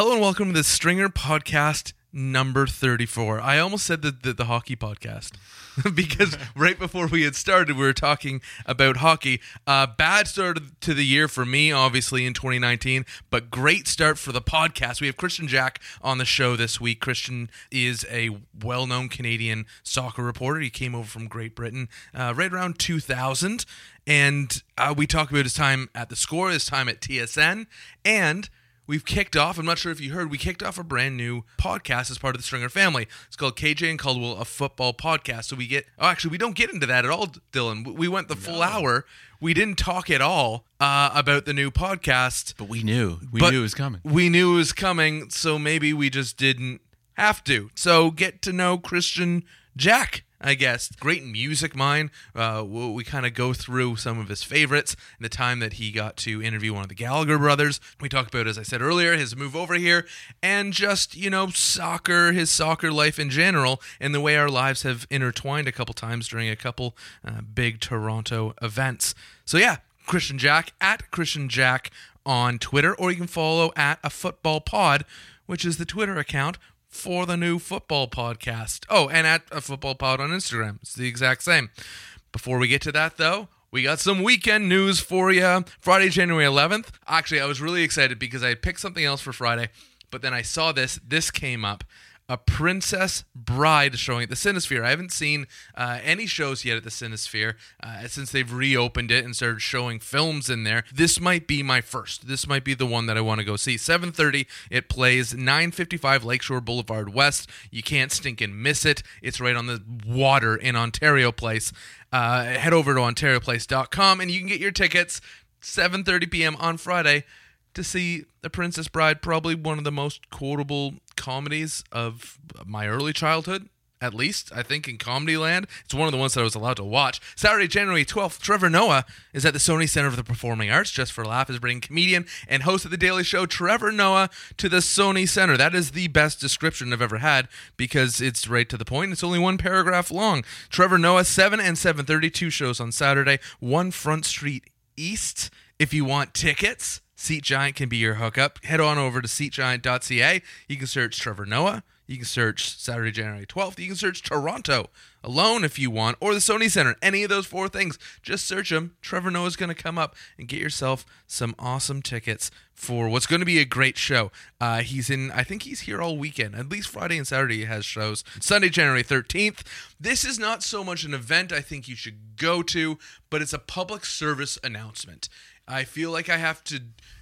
Hello and welcome to the Stringer Podcast number 34. I almost said the, the, the hockey podcast because right before we had started, we were talking about hockey. Uh, bad start to the year for me, obviously, in 2019, but great start for the podcast. We have Kristian Jack on the show this week. Kristian is a well known Canadian soccer reporter. He came over from Great Britain uh, right around 2000. And uh, we talk about his time at the score, his time at TSN, and we've kicked off. I'm not sure if you heard, we kicked off a brand new podcast as part of the Stringer family. It's called KJ and Caldwell, a football podcast. So we get, oh, actually, we don't get into that at all, Dylan. We went the full hour. We didn't talk at all uh, about the new podcast. But we knew. We knew it was coming. We knew it was coming, so maybe we just didn't have to. So get to know Kristian Jack. I guess great music mind. Uh, we kind of go through some of his favorites. The time that he got to interview one of the Gallagher brothers. We talk about, as I said earlier, his move over here, and just you know soccer, his soccer life in general, and the way our lives have intertwined a couple times during a couple uh, big Toronto events. So yeah, Kristian Jack at Kristian Jack on Twitter, or you can follow at a football pod, which is the Twitter account for the new football podcast. Oh, and at a football pod on Instagram. It's the exact same. Before we get to that, though, we got some weekend news for you. Friday, January 11th. Actually, I was really excited because I picked something else for Friday, but then I saw this. This came up. A Princess Bride showing at the Cinesphere. I haven't seen uh, any shows yet at the Cinesphere uh, since they've reopened it and started showing films in there. This might be my first. This might be the one that I want to go see. 7:30 it plays 955 Lakeshore Boulevard West. You can't stink and miss it. It's right on the water in Ontario Place. Uh, head over to ontarioplace.com and you can get your tickets 7:30 p.m. on Friday to see The Princess Bride, probably one of the most quotable comedies of my early childhood. At least, I think, in comedy land. It's one of the ones that I was allowed to watch. Saturday, January 12th, Trevor Noah is at the Sony Center for the Performing Arts. Just for Laugh is bringing comedian and host of The Daily Show, Trevor Noah, to the Sony Center. That is the best description I've ever had because it's right to the point. It's only one paragraph long. Trevor Noah, 7 and 7.32 shows on Saturday, one Front Street East. If you want tickets, Seat Giant can be your hookup. Head on over to seatgiant.ca. You can search Trevor Noah. You can search Saturday, January 12th. You can search Toronto alone if you want, or the Sony Center. Any of those four things. Just search them. Trevor Noah's going to come up and get yourself some awesome tickets for what's going to be a great show. Uh, he's in, I think he's here all weekend. At least Friday and Saturday he has shows. Sunday, January 13th. This is not so much an event I think you should go to, but it's a public service announcement. I feel like I have to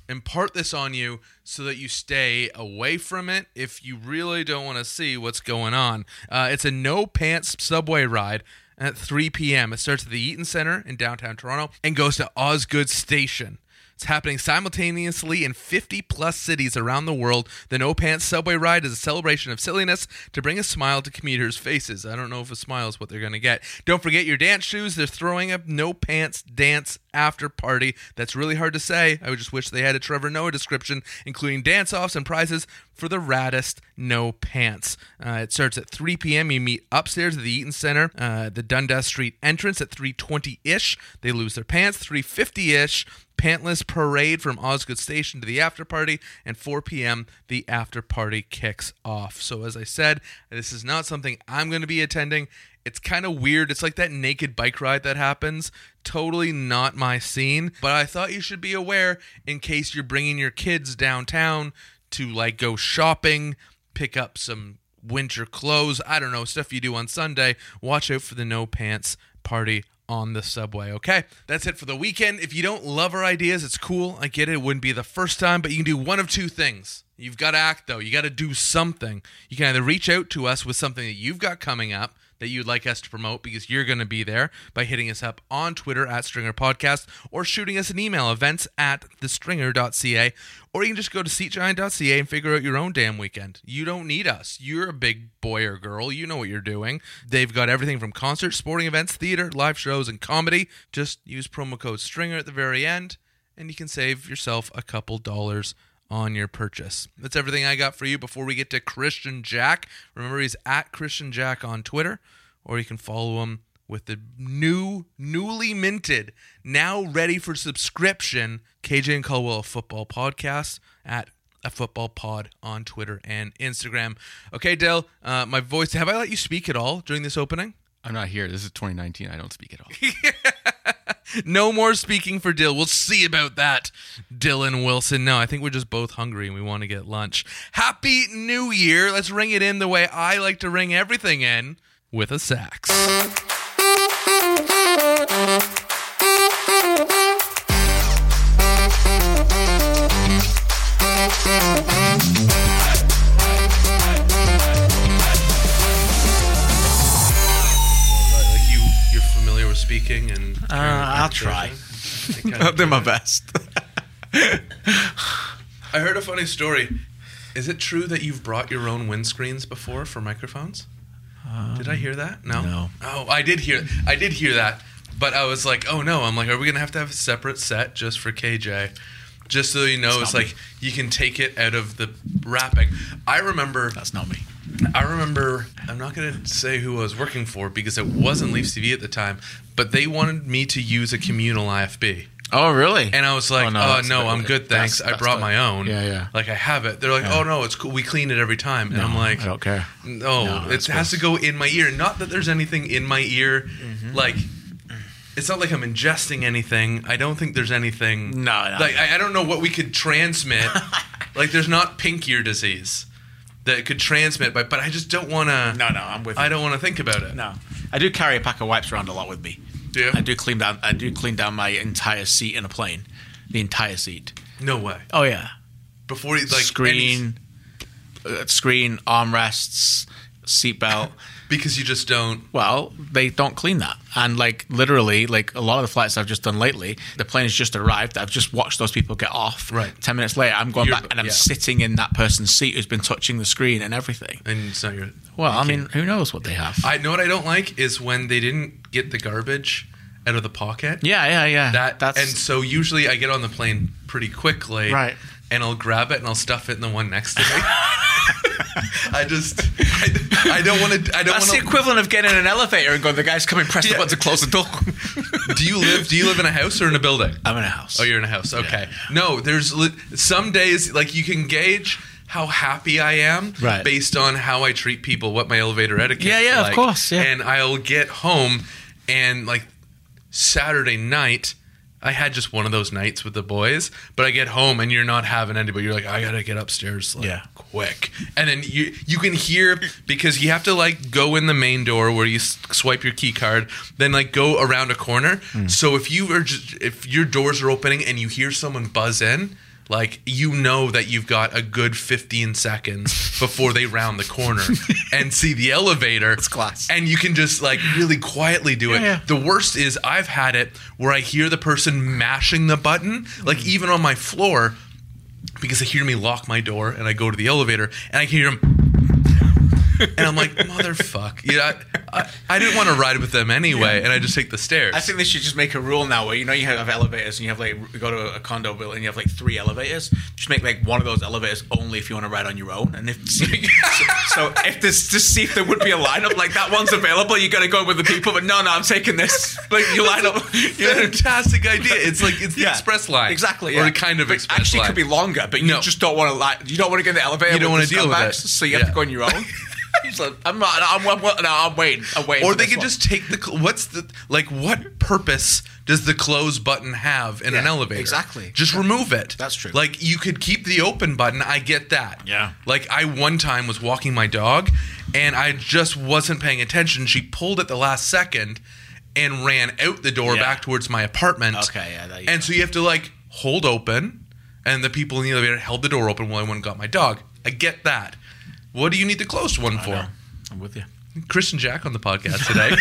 impart this on you so that you stay away from it if you really don't want to see what's going on. Uh, it's a no pants subway ride at 3 p.m. It starts at the Eaton Center in downtown Toronto and goes to Osgoode Station. It's happening simultaneously in 50 plus cities around the world. The No Pants Subway Ride is a celebration of silliness to bring a smile to commuters' faces. I don't know if a smile is what they're going to get. Don't forget your dance shoes. They're throwing a No Pants Dance after party. That's really hard to say. I would just wish they had a Trevor Noah description, including dance offs and prizes for the raddest No Pants. Uh, it starts at 3 p.m. You meet upstairs at the Eaton Center, uh, the Dundas Street entrance at 3:20 ish. They lose their pants 3:50 ish. Pantless parade from Osgoode Station to the after party, and 4 p.m. the after party kicks off. So, as I said, this is not something I'm going to be attending. It's kind of weird. It's like that naked bike ride that happens. Totally not my scene, but I thought you should be aware in case you're bringing your kids downtown to like go shopping, pick up some winter clothes, I don't know, stuff you do on Sunday. Watch out for the no pants party on the subway. Okay, that's it for the weekend. If you don't love our ideas, it's cool. I get it. It wouldn't be the first time, but you can do one of two things. You've got to act, though. You got to do something. You can either reach out to us with something that you've got coming up that you'd like us to promote because you're going to be there by hitting us up on Twitter at Stringer Podcast or shooting us an email events at thestringer.ca or you can just go to seatgiant.ca and figure out your own damn weekend. You don't need us. You're a big boy or girl. You know what you're doing. They've got everything from concerts, sporting events, theater, live shows, and comedy. Just use promo code STRINGER at the very end and you can save yourself a couple dollars on your purchase. That's everything I got for you before we get to Kristian Jack. Remember, he's at Kristian Jack on Twitter, or you can follow him with the new, newly minted, now ready for subscription KJ and Caldwell Football Podcast at a football pod on Twitter and Instagram. Okay, Dale, uh, my voice. Have I let you speak at all during this opening? I'm not here. This is 2019. I don't speak at all. No more speaking for Dill. We'll see about that, Dylan Wilson. No, I think we're just both hungry and we want to get lunch. Happy New Year. Let's ring it in the way I like to ring everything in with a sax. Speaking. Uh, I'll try. I'll do my best. I heard a funny story. Is it true that you've brought your own windscreens before for microphones? did I hear that? No. no. Oh, I did hear. I did hear that, but I was like, oh no. I'm like, are we gonna have to have a separate set just for KJ? Just so you know, it's, like you can take it out of the wrapping. I remember. That's not me. I remember. I'm not gonna say who I was working for because it wasn't Leafs TV at the time, but they wanted me to use a communal IFB. Oh, really? And I was like, Oh, oh, no, no, a bit- I'm good, thanks. that's- I brought my own. Yeah, yeah. Like I have it. They're like, Yeah. oh no, it's cool. We clean it every time. And I'm like, I don't care. no, No, it has to go in my ear. Not that there's anything in my ear. Mm-hmm. Like, it's not like I'm ingesting anything. I don't think there's anything. No, no. Like I, I don't know what we could transmit. like there's not pink ear disease that could transmit, but but I just don't want to. No, no, I'm with you. I don't want to think about it. No, I do carry a pack of wipes around a lot with me. Do you? I do clean down. I do clean down my entire seat in a plane, the entire seat. No way. Oh yeah, Before you like screen, uh, screen, armrests, seatbelt. because you just don't. Well, they don't clean that, and like literally, like a lot of the flights I've just done lately, the plane has just arrived. I've just watched those people get off. Right. Ten minutes later, I'm going You're- back and I'm yeah. sitting in that person's seat who's been touching the screen and everything. And it's not your. Well, you I mean, who knows what they have? I know what I don't like is when they didn't get the garbage out of the pocket. yeah, yeah, yeah. That that's and so usually I get on the plane pretty quickly. Right. And I'll grab it and I'll stuff it in the one next to me. I just I, I don't want to I don't That's the equivalent of getting in an elevator and going, the guy's coming, press Yeah. the button to close the door. Do you live do you live in a house or in a building? I'm in a house. Oh, you're in a house. Okay. No, there's some days like you can gauge how happy I am Right. based on how I treat people, what my elevator etiquette. Yeah, yeah, of course, yeah. And I'll get home and like Saturday night. I had just one of those nights with the boys, but I get home and you're not having anybody. You're like, I gotta get upstairs, like, Yeah. quick. And then you you can hear because you have to like go in the main door where you swipe your key card, then like go around a corner. Mm. So if you are just if your doors are opening and you hear someone buzz in, like you know that you've got a good 15 seconds before they round the corner and see the elevator. It's class. And you can just like really quietly do it. Yeah, yeah. The worst is I've had it where I hear the person mashing the button, like mm. even on my floor, because they hear me lock my door and I go to the elevator and I can hear them. And I'm like, motherfuck. Yeah, I, I, I didn't want to ride with them anyway, and I just take the stairs. I think they should just make a rule now where you know you have elevators and you have like you go to a condo building and you have like three elevators. Just make like one of those elevators only if you want to ride on your own. And if so, so if there's just see if there would be a lineup like that one's available, you got to go with the people. But no, no, I'm taking this. Like you line up. You know, fantastic idea. It's like it's the Yeah. express line, Exactly, or yeah. a kind of But express actually, line. it could be longer, but you No. just don't want to like you don't want to get in the elevator. You don't want to deal with it. so you have Yeah. to go on your own. So I'm not. I'm, I'm, no, I'm waiting. I'm waiting. or they could one. just take the what's the like what purpose does the close button have in an elevator exactly. just remove it That's true. like you could keep the open button i get that Yeah. like i one time was walking my dog and i just wasn't paying attention she pulled at the last second and ran out the door Yeah. back towards my apartment Okay, yeah, that and so you have to like hold open and the people in the elevator held the door open while i went and got my dog i get that what do you need the closed one for know. I'm with you. Kristian Jack on the podcast today.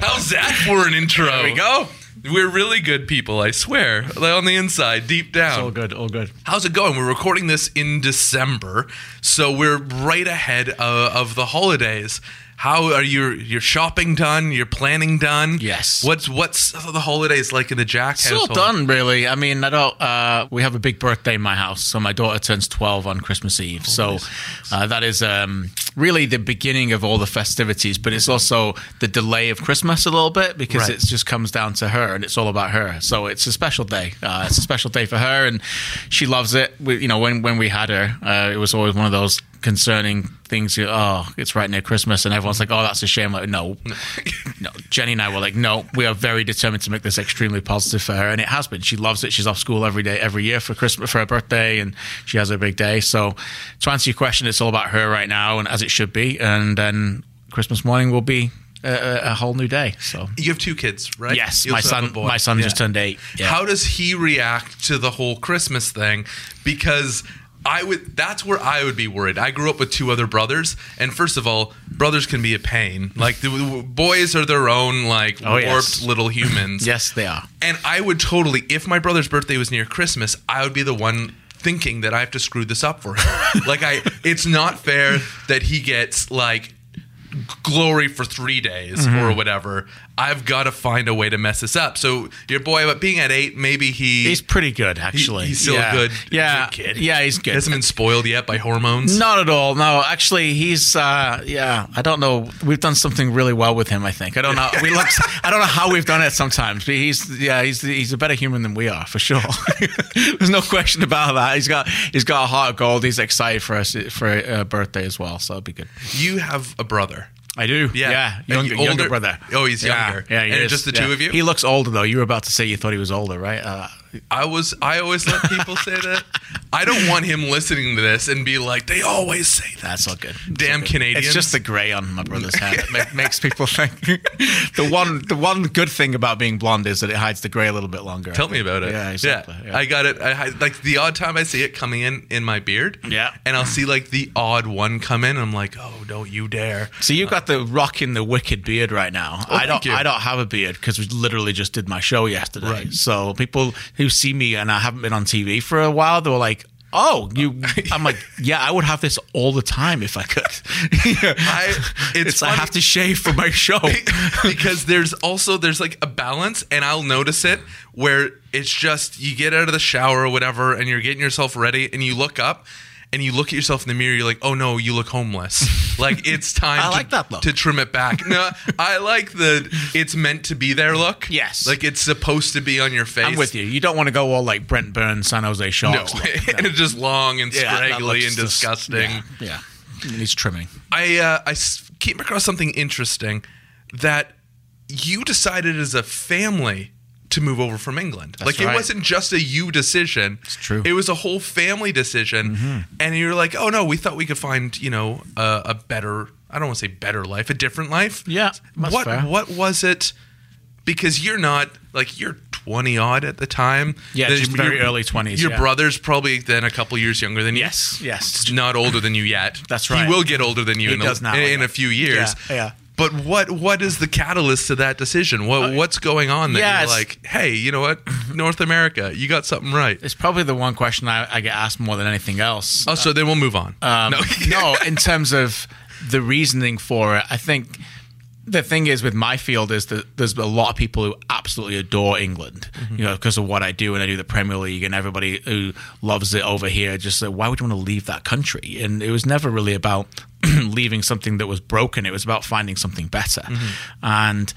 How's that for an intro? There we go. We're really good people, I swear. Like on the inside, deep down. It's all good. All good. How's it going? We're recording this in December, so we're right ahead uh, of the holidays. How are your your shopping done? Your planning done? Yes. What's what's the holidays like in the Jack It's all done, really. I mean, I don't. Uh, we have a big birthday in my house, so my daughter turns twelve on Christmas Eve. so uh, that is um, really the beginning of all the festivities, but it's also the delay of Christmas a little bit because Right. it just comes down to her and it's all about her. So it's a special day. Uh, it's a special day for her, and she loves it. We, you know, when when we had her, uh, it was always one of those concerning things. Oh, it's right near Christmas, and everyone's like, "Oh, that's a shame." Like, no, no. Jenny and I were like, "No, we are very determined to make this extremely positive for her," and it has been. She loves it. She's off school every day, every year for Christmas, for her birthday, and she has her big day. So, to answer your question, it's all about her right now, and as it should be. And then Christmas morning will be a, a, whole new day. So. You have two kids, right? Yes, my son. My son Yeah. just turned eight. Yeah. How does he react to the whole Christmas thing? Because I would that's where I would be worried. I grew up with two other brothers, and first of all, brothers can be a pain. Like the boys are their own like Oh, warped yes. little humans. Yes, they are. And I would totally if my brother's birthday was near Christmas, I would be the one thinking that I have to screw this up for him. like I it's not fair that he gets like glory for three days Mm-hmm. or whatever. I've got to find a way to mess this up. So your boy, but being at eight, maybe he He's pretty good, he- actually. he's still yeah. a good, Yeah, good kid. yeah, he's good. Hasn't been spoiled yet by hormones. Not at all. No, actually, he's uh, yeah. I don't know. We've done something really well with him. I think. I don't know. We look. I don't know how we've done it sometimes, but he's yeah. He's he's a better human than we are for sure. There's no question about that. He's got he's got a heart of gold. He's excited for us for a birthday as well. So it'll be good. You have a brother. I do. Yeah. Yeah. And Younger, you younger older- brother. Oh, he's Yeah. younger. Yeah. he And is. just the Yeah. two of you? He looks older though. You were about to say you thought he was older, right? Uh, I was. I always let people say that. I don't want him listening to this and be like, they always say that. that's all good. Damn Canadians. It's just the grey on my brother's hair that ma- makes people think. the one, the one good thing about being blonde is that it hides the grey a little bit longer. Tell me about it. Yeah, exactly. Yeah. I got it. I, like the odd time I see it coming in in my beard. Yeah. And I'll see like the odd one come in. I'm like, oh, don't you dare. so you got the rocking the wicked beard right now. Oh, I don't. thank you. I don't have a beard because we literally just did my show yesterday. Right. So people who see me and I haven't been on TV for a while, they were like. Oh, you! Oh. I'm like, yeah, I would have this all the time if I could. I- it's it's I have to shave for my show. because there's also there's like a balance and I'll notice it where it's just you get out of the shower or whatever and you're getting yourself ready and you look up and you look at yourself in the mirror you're like oh no you look homeless like it's time I to, like that look. to trim it back no I like the it's meant to be there look Yes. like it's supposed to be on your face I'm with you. You don't want to go all like Brent Burns, San Jose no Sharks. look. and it's just long and Yeah, scraggly and just- disgusting Yeah, yeah. It needs trimming. I uh, I came across something interesting that you decided as a family to move over from England. like it right. wasn't just a you decision. It's true. It was a whole family decision, mm-hmm. and you're like, oh no, we thought we could find you know a, a better. I don't want to say better life, a different life. Yeah, what fair. what was it? Because you're not like you're 20 odd at the time. Yeah, just very your- early 20s, Your yeah. brother's probably then a couple years younger than you Yes, yes. not older than you yet. That's right. He will get older than you He in, a, in, in a few years. Yeah, yeah. But what what is the catalyst to that decision? What what's going on that Uh, yeah, you're like, hey, you know what, North America, you got something right. It's probably the one question I, I get asked more than anything else. Oh, so then we'll move on. Um, no, no, in terms of the reasoning for it, I think the thing is with my field is that there's a lot of people who absolutely adore England, Mm-hmm. you know, because of what I do and I do the Premier League and everybody who loves it over here just say, why would you want to leave that country? And it was never really about leaving something that was broken. It was about finding something better. Mm-hmm. And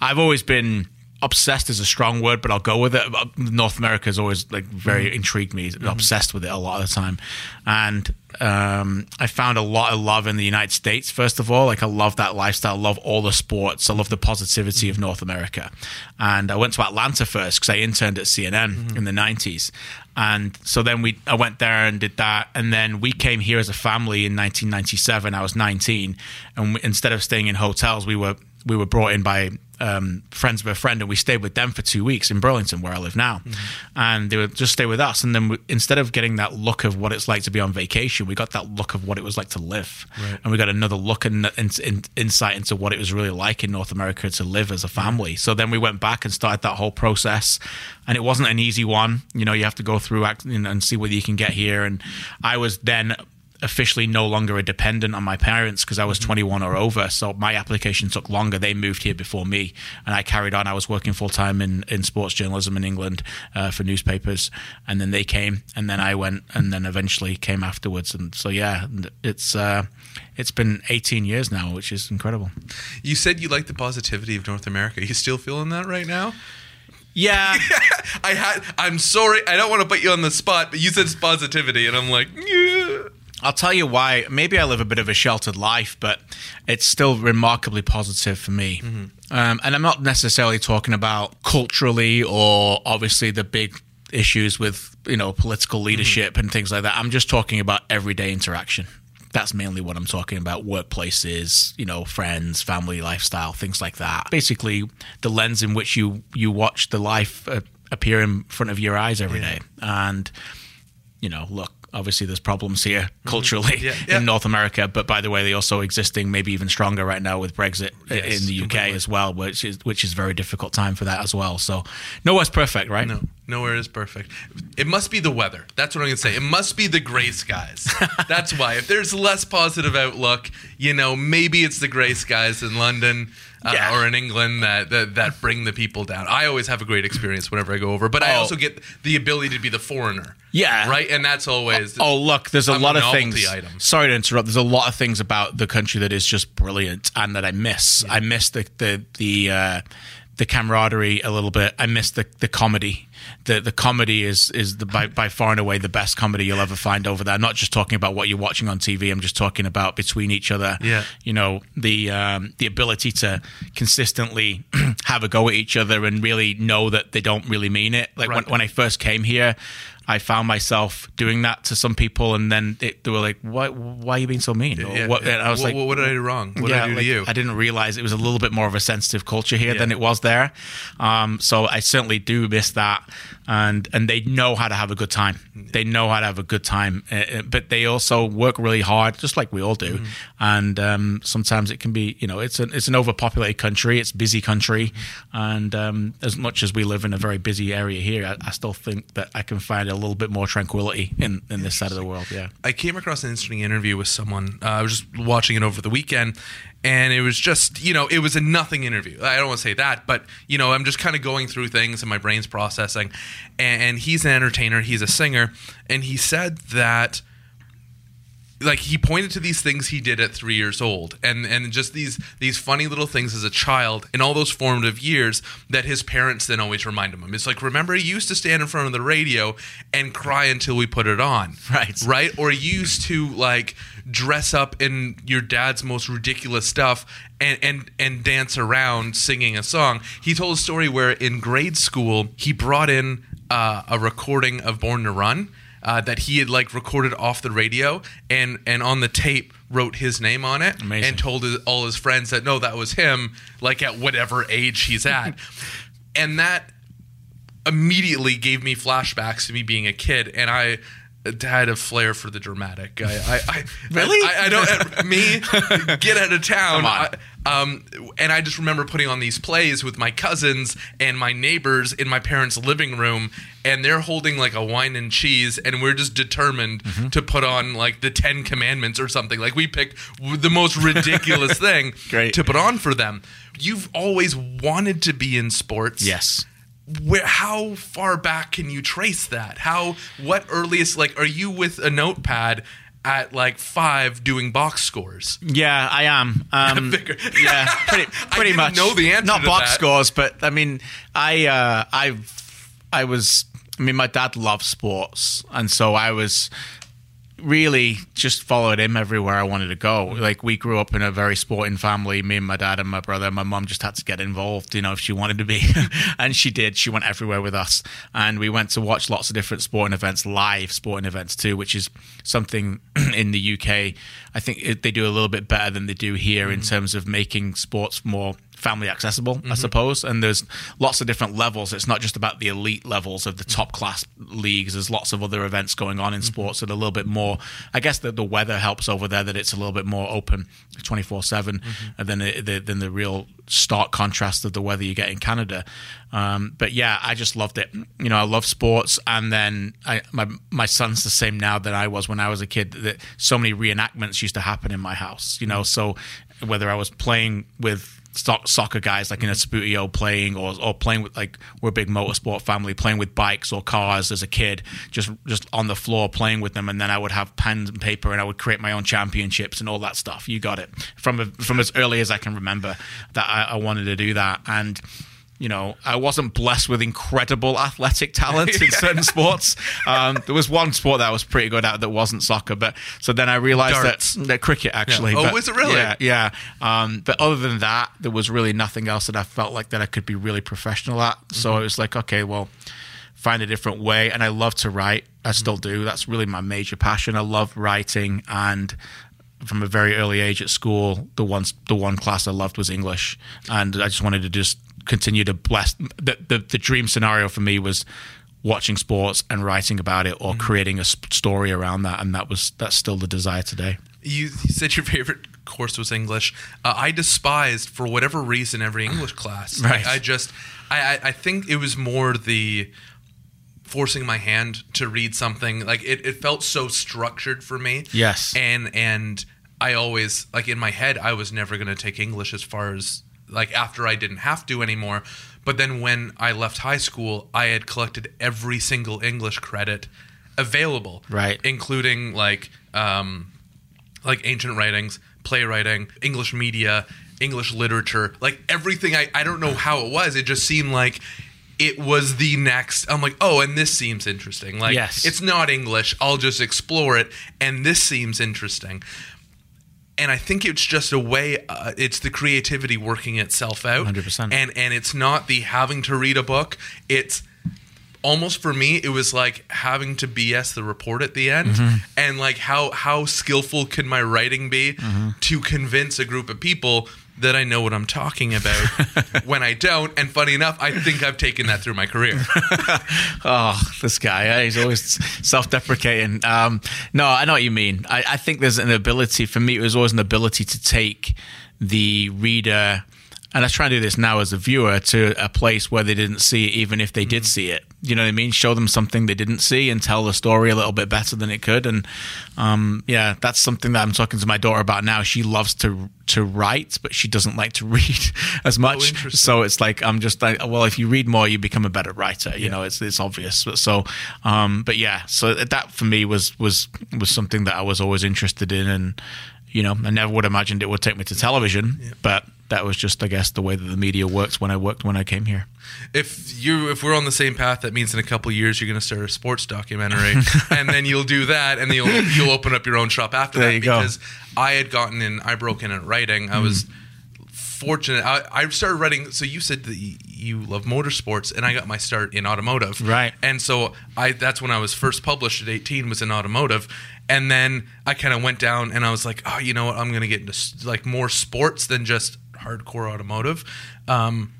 I've always been obsessed is a strong word, but I'll go with it. Uh, North America has always like very mm. intrigued me. Mm-hmm. Obsessed with it a lot of the time, and um, I found a lot of love in the United States. First of all, like I love that lifestyle. I love all the sports. I love the positivity of mm-hmm. North America. And I went to Atlanta first because I interned at CNN mm-hmm. in the '90s, and so then we I went there and did that, and then we came here as a family in 1997. I was 19, and we, instead of staying in hotels, we were we were brought in by um, friends of a friend, and we stayed with them for two weeks in Burlington, where I live now. And they would just stay with us. And then we, instead of getting that look of what it's like to be on vacation, we got that look of what it was like to live. And we got another look and in, in, insight into what it was really like in North America to live as a family. So then we went back and started that whole process. And it wasn't an easy one. You know, you have to go through act, you know, and see whether you can get here. And I was then officially no longer a dependent on my parents because I was 21 or over. So my application took longer. They moved here before me, and I carried on. I was working full time in, in sports journalism in England uh, for newspapers, and then they came, and then I went, and then eventually came afterwards. And so yeah, it's uh, it's been 18 years now, which is incredible. You said you like the positivity of North America. Are You still feeling that right now? Yeah. I had. I'm sorry. I don't want to put you on the spot, but you said it's positivity, and I'm like, yeah. I'll tell you why. Maybe I live a bit of a sheltered life, but it's still remarkably positive for me. Um, and I'm not necessarily talking about culturally or obviously the big issues with you know political leadership and things like that. I'm just talking about everyday interaction. That's mainly what I'm talking about. Workplaces, you know, friends, family, lifestyle, things like that. Basically, the lens in which you you watch the life uh, appear in front of your eyes every day. And you know, look, obviously there's problems here mm-hmm. culturally Yeah, yeah. in North America, but by the way, they also existing maybe even stronger right now with Brexit Yes, in the UK completely. as well, which is which is a very difficult time for that as well. So nowhere's perfect, right? No, nowhere is perfect. It must be the weather. That's what I'm gonna say. It must be the gray skies. That's why. If there's less positive outlook, you know, maybe it's the gray skies in London. Uh, Yeah. Or in England that, that that bring the people down. I always have a great experience whenever I go over, but I Oh. also get the ability to be the foreigner. Yeah. right, and that's always Oh, look, there's a I'm a lot of things. item. Sorry to interrupt. There's a lot of things about the country that is just brilliant and that I miss. I miss the the the uh, the camaraderie a little bit. I miss the the comedy. The the comedy is is the by, by far and away the best comedy you'll ever find over there. I'm not just talking about what you're watching on TV. I'm just talking about between each other. Yeah. You know the um, the ability to consistently have a go at each other and really know that they don't really mean it. Like when, when I first came here, I found myself doing that to some people, and then it, they were like, "Why? Why are you being so mean?" Or Yeah, what, yeah. I was what, like, what did I do wrong? What did I do like, to you? I didn't realize it was a little bit more of a sensitive culture here than it was there. Um, so I certainly do miss that. And and they know how to have a good time. They know how to have a good time, uh, uh, but they also work really hard, just like we all do. Mm-hmm. And um, sometimes it can be, you know, it's an it's an overpopulated country. It's a busy country, Mm-hmm. and um, as much as we live in a very busy area here, I, I still think that I can find a little bit more tranquility in in this side of the world. Yeah. I came across an interesting interview with someone. Uh, I was just watching it over the weekend, and it was just, you know, it was a nothing interview. I don't want to say that, but, you know, I'm just kind of going through things and my brain's processing. And, and he's an entertainer, he's a singer, and he said that like he pointed to these things he did at three years old. And and just these these funny little things as a child in all those formative years that his parents then always remind him of. It's like remember you used to stand in front of the radio and cry until we put it on. Right. right? Or you used to like dress up in your dad's most ridiculous stuff and and and dance around singing a song. He told a story where in grade school he brought in uh, a recording of born to run uh, that he had like recorded off the radio and and on the tape wrote his name on it Amazing. and told his, all his friends that no that was him like at whatever age he's at and that immediately gave me flashbacks to me being a kid and I had a flair for the dramatic. I, I, I Really? I, I don't. Me get out of town. Come on. I, um, and I just remember putting on these plays with my cousins and my neighbors in my parents' living room, and they're holding like a wine and cheese, and we're just determined Mm-hmm. to put on like the Ten Commandments or something. Like we picked w- the most ridiculous thing Great. to put on for them. You've always wanted to be in sports Yes. Where how far back can you trace that how what earliest like are you with a notepad at like five doing box scores Yeah, I am. Um, yeah, pretty, pretty much. know the answer Not box that. scores, but I mean, I, uh, I, I was. I mean, my dad loved sports, and so I was really just followed him everywhere I wanted to go. Like we grew up in a very sporting family. Me and my dad and my brother. My mom just had to get involved, you know, if she wanted to be, and she did. She went everywhere with us, and we went to watch lots of different sporting events, live sporting events too, which is something in the UK. I think they do a little bit better than they do here in mm. terms of making sports more family accessible, I suppose. And there's lots of different levels. It's not just about the elite levels of the top class leagues. There's lots of other events going on in sports that are a little bit more. I guess the the weather helps over there that it's a little bit more open, twenty four seven, Mm-hmm. and then the, then the real stark contrast of the weather you get in Canada. Um, but yeah, I just loved it. You know, I love sports, and then I, my my son's the same now that I was when I was a kid. That so many reenactments used to happen in my house. You know, so whether I was playing with soccer guys like in a Subbuteo playing or or playing with like we're a big motorsport family playing with bikes or cars as a kid just just on the floor playing with them. And then I would have pens and paper and I would create my own championships and all that stuff. You got it. From a, from as early as I can remember that I, I wanted to do that. And you know, I wasn't blessed with incredible athletic talent in certain sports. Um, there was one sport that I was pretty good at that wasn't soccer, but so then I realized Darts. that, that cricket actually. Yeah. Oh, but- was it really? Yeah, yeah. Um, but other than that, there was really nothing else that I felt like that I could be really professional at. So Mm-hmm. it was like, okay, well, find a different way. And I love to write. I Mm-hmm. still do. That's really my major passion. I love writing and. From a very early age at school, the one the one class I loved was English, and I just wanted to just continue to bless. The the, the dream scenario for me was watching sports and writing about it, Mm-hmm. or creating a story around that, and that was that's still the desire today. You, you said your favorite course was English. Uh, I despised, for whatever reason, every English class. Right. I just, I, I, I think it was more the forcing my hand to read something. Like it, it felt so structured for me. Yes. And and I always like in my head I was never going to take English as far as like after I didn't have to anymore. But then when I left high school, I had collected every single English credit available. Right. Including like um like ancient writings, playwriting, English media, English literature, like everything. I, I don't know how it was. It just seemed like it was the next. I'm like, oh, and this seems interesting. Like, Yes. it's not English. I'll just explore it, and this seems interesting. And I think it's just a way. Uh, it's the creativity working itself out. 100%. And and it's not the having to read a book. It's almost for me it was like having to bs the report at the end Mm-hmm. and like how how skillful can my writing be Mm-hmm. to convince a group of people that i know what i'm talking about when i don't and funny enough i think i've taken that through my career Oh, this guy, eh, he's always self deprecating. Um, no, I know what you mean. I, I think there's an ability, for me, it was always an ability to take the reader, and I try to do this now as a viewer, to a place where they didn't see it, even if they did see it. You know what I mean? Show them something they didn't see and tell the story a little bit better than it could. And um, yeah, that's something that I'm talking to my daughter about now. She loves to to write, but she doesn't like to read as much. interesting. so it's like I'm just like, well, if you read more, you become a better writer. You know, it's it's obvious. But So, um, but yeah, so that for me was was was something that I was always interested in, and you know, I never would have imagined it would take me to television, but that was just, I guess, the way that the media works when I worked when I came here. if you if we're on the same path that means in a couple of years you're going to start a sports documentary and then you'll do that and then you'll you'll open up your own shop after There that you go. because i had gotten in i broke in at writing i was mm. fortunate I, I started writing so you said that you love motorsports and i got my start in automotive Right. and so i that's when i was first published at 18 was in automotive and then i kind of went down and i was like oh you know what? I'm going to get into like more sports than just hardcore automotive. Um,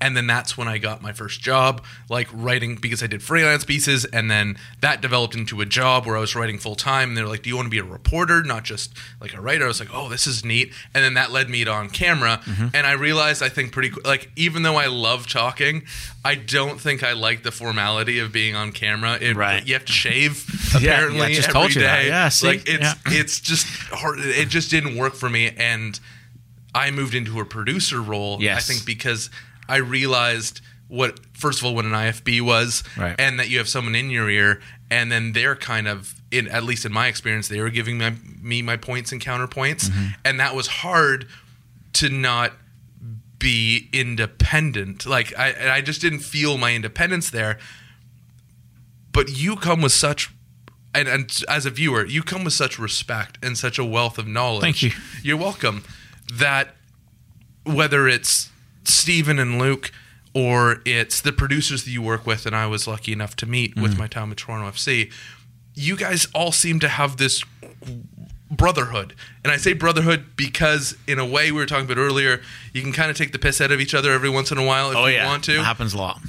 and then that's when I got my first job, like writing because I did freelance pieces, and then that developed into a job where I was writing full time. And they're like, "Do you want to be a reporter, not just like a writer?" I was like, "Oh, this is neat." And then that led me to on camera, mm-hmm. and I realized I think pretty like even though I love talking, I don't think I like the formality of being on camera. It, Right. You have to shave apparently yeah, I just every you that. Yeah, see? like it's Yeah. it's just hard. It just didn't work for me, and I moved into a producer role. Yes. I think because I realized what first of all what an IFB was, Right. and that you have someone in your ear, and then they're kind of in at least in my experience, they were giving my, me my points and counterpoints, Mm-hmm. and that was hard to not be independent. Like I, and I just didn't feel my independence there. But you come with such. And, and as a viewer, you come with such respect and such a wealth of knowledge. Thank you. You're welcome. That whether it's Steven and Luke or it's the producers that you work with, and I was lucky enough to meet with Mm. my time at Toronto FC, you guys all seem to have this brotherhood. And I say brotherhood because, in a way, we were talking about earlier, you can kind of take the piss out of each other every once in a while if Oh you yeah, want to That happens a lot.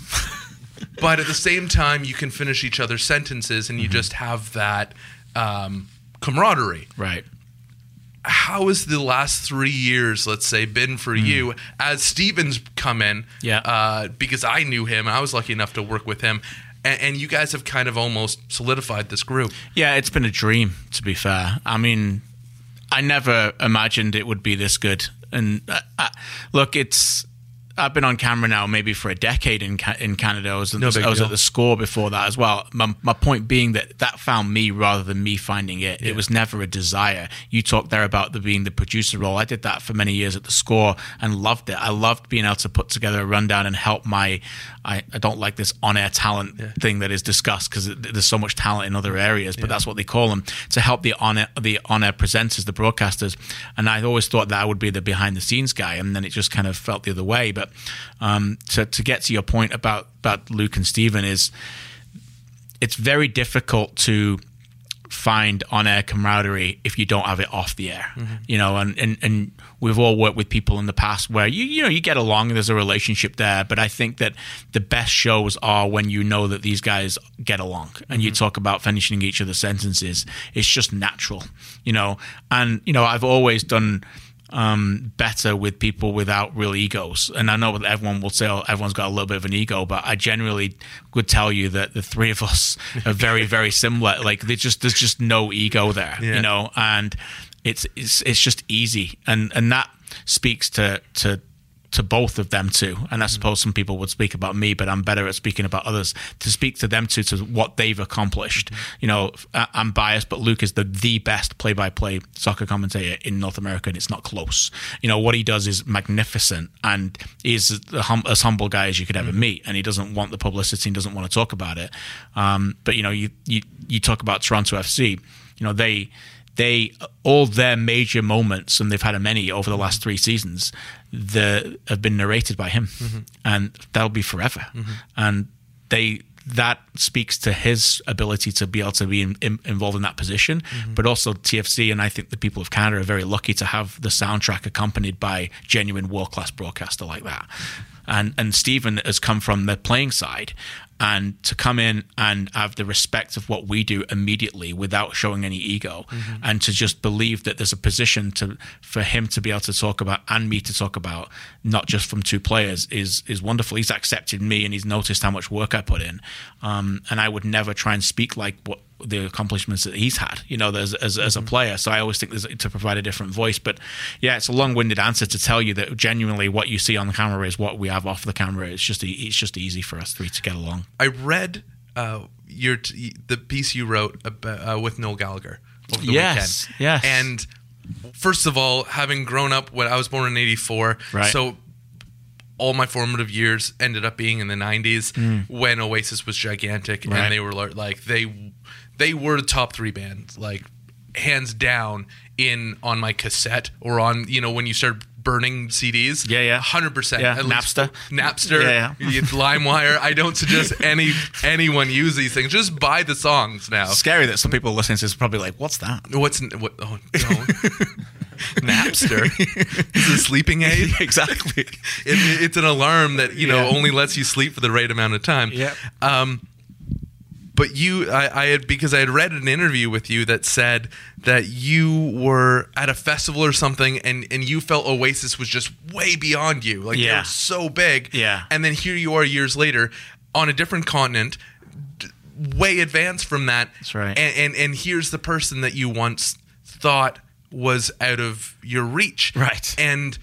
but at the same time you can finish each other's sentences and you Mm-hmm. just have that um, camaraderie. Right. How has the last three years, let's say, been for you as Steven's come in? Yeah. Uh, because I knew him, I was lucky enough to work with him, and, and you guys have kind of almost solidified this group. Yeah, it's been a dream, to be fair. I mean, I never imagined it would be this good. And uh, uh, look, it's. I've been on camera now maybe for a decade in in Canada. I was, No big I was at the score before that as well. My, my point being that that found me rather than me finding it. It was never a desire. You talked there about the being the producer role. I did that for many years at the score and loved it. I loved being able to put together a rundown and help my. I, I don't like this on air talent thing that is discussed because there's so much talent in other areas, but that's what they call them to help the on the on air presenters, the broadcasters. And I always thought that I would be the behind the scenes guy, and then it just kind of felt the other way. But um, to to get to your point about about Luke and Steven is it's very difficult to find on-air camaraderie if you don't have it off the air. You know and, and and we've all worked with people in the past where you you know you get along and there's a relationship there but i think that the best shows are when you know that these guys get along and you talk about finishing each other's sentences. It's just natural you know and you know i've always done um, better with people without real egos. And I know that everyone will say oh, everyone's got a little bit of an ego, but I generally would tell you that the three of us are very, very similar. Like just there's just no ego there, Yeah. you know, and it's it's it's just easy, and and that speaks to to to both of them too. And I mm. suppose some people would speak about me, but I'm better at speaking about others. To speak to them too, to what they've accomplished. Mm-hmm. You know, I'm biased, but Luke is the the best play-by-play soccer commentator in North America, and it's not close. You know what he does is magnificent, and is the hum- as humble guy as you could ever mm-hmm. meet. And he doesn't want the publicity and doesn't want to talk about it. Um, but you know, you you you talk about Toronto FC. You know they they all their major moments, and they've had many over the last three seasons, the have been narrated by him, mm-hmm. and that'll be forever. Mm-hmm. And they that speaks to his ability to be able to be in, in- involved in that position, mm-hmm. but also TFC and I think the people of Canada are very lucky to have the soundtrack accompanied by genuine world class broadcaster like that. And and Steven has come from the playing side, and to come in and have the respect of what we do immediately without showing any ego and to just believe that there's a position to for him to be able to talk about and me to talk about not just from two players is is wonderful he's accepted me and he's noticed how much work i put in um, and i would never try and speak like what the accomplishments that he's had, you know, as, as, as a player. So I always think there's to provide a different voice. But yeah, it's a long-winded answer to tell you that genuinely what you see on the camera is what we have off the camera. It's just it's just easy for us three to get along. I read uh, your t- the piece you wrote about, uh, with Noel Gallagher over the Yes, weekend. yes. And first of all, having grown up when I was born in '84, Right. so all my formative years ended up being in the '90s when Oasis was gigantic, Mm. Right. and they were like they they were the top three bands, like hands down in on my cassette or on you know when you start burning CDs. Yeah, yeah. hundred percent. Yeah, Napster. Napster. Yeah, yeah. LimeWire. I don't suggest any anyone use these things. Just buy the songs now. Scary that some people listening to this are probably like, "What's that?" What's what? Oh, no. Napster. Is it a sleeping aid? exactly. It, it's an alarm that you know Yeah. only lets you sleep for the right amount of time. Yep. Um, but you, I, I had because I had read an interview with you that said that you were at a festival or something, and and you felt Oasis was just way beyond you, like they Yeah. were so big. Yeah. And then here you are years later on a different continent, d- way advanced from that. That's right. And and and here's the person that you once thought was out of your reach. Right. And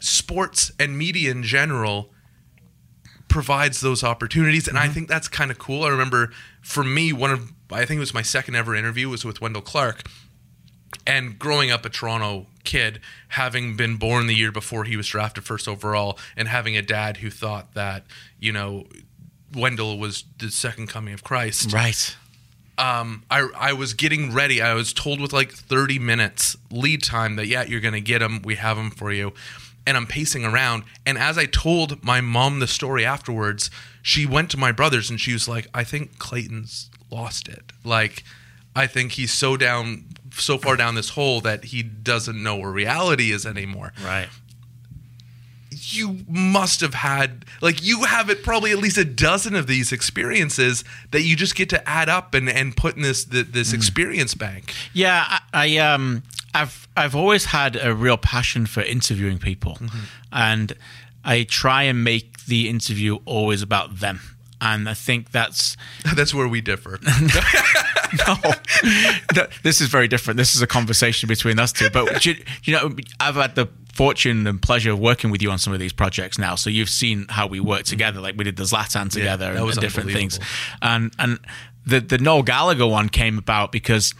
sports and media in general provides those opportunities and Mm-hmm. i think that's kind of cool i remember for me one of i think it was my second ever interview was with wendel clark and growing up a toronto kid having been born the year before he was drafted first overall and having a dad who thought that you know wendel was the second coming of christ Right. um, I, I was getting ready. I was told with like 30 minutes lead time that, yeah, you're going to get them. We have them for you. And I'm pacing around. And as I told my mom the story afterwards, she went to my brothers and she was like, I think Clayton's lost it. Like, I think he's so down, so far down this hole that he doesn't know where reality is anymore. Right. you must have had like you have it probably at least a dozen of these experiences that you just get to add up and and put in this this experience bank. Yeah, I, I um, I've I've always had a real passion for interviewing people, mm-hmm. and I try and make the interview always about them. And I think that's That's where we differ. no, No, this is very different. This is a conversation between us two. But you, you know, I've had the fortune and pleasure of working with you on some of these projects now. So you've seen how we work together. Like we did the Zlatan together was and different things. And and the the Noel Gallagher one came about because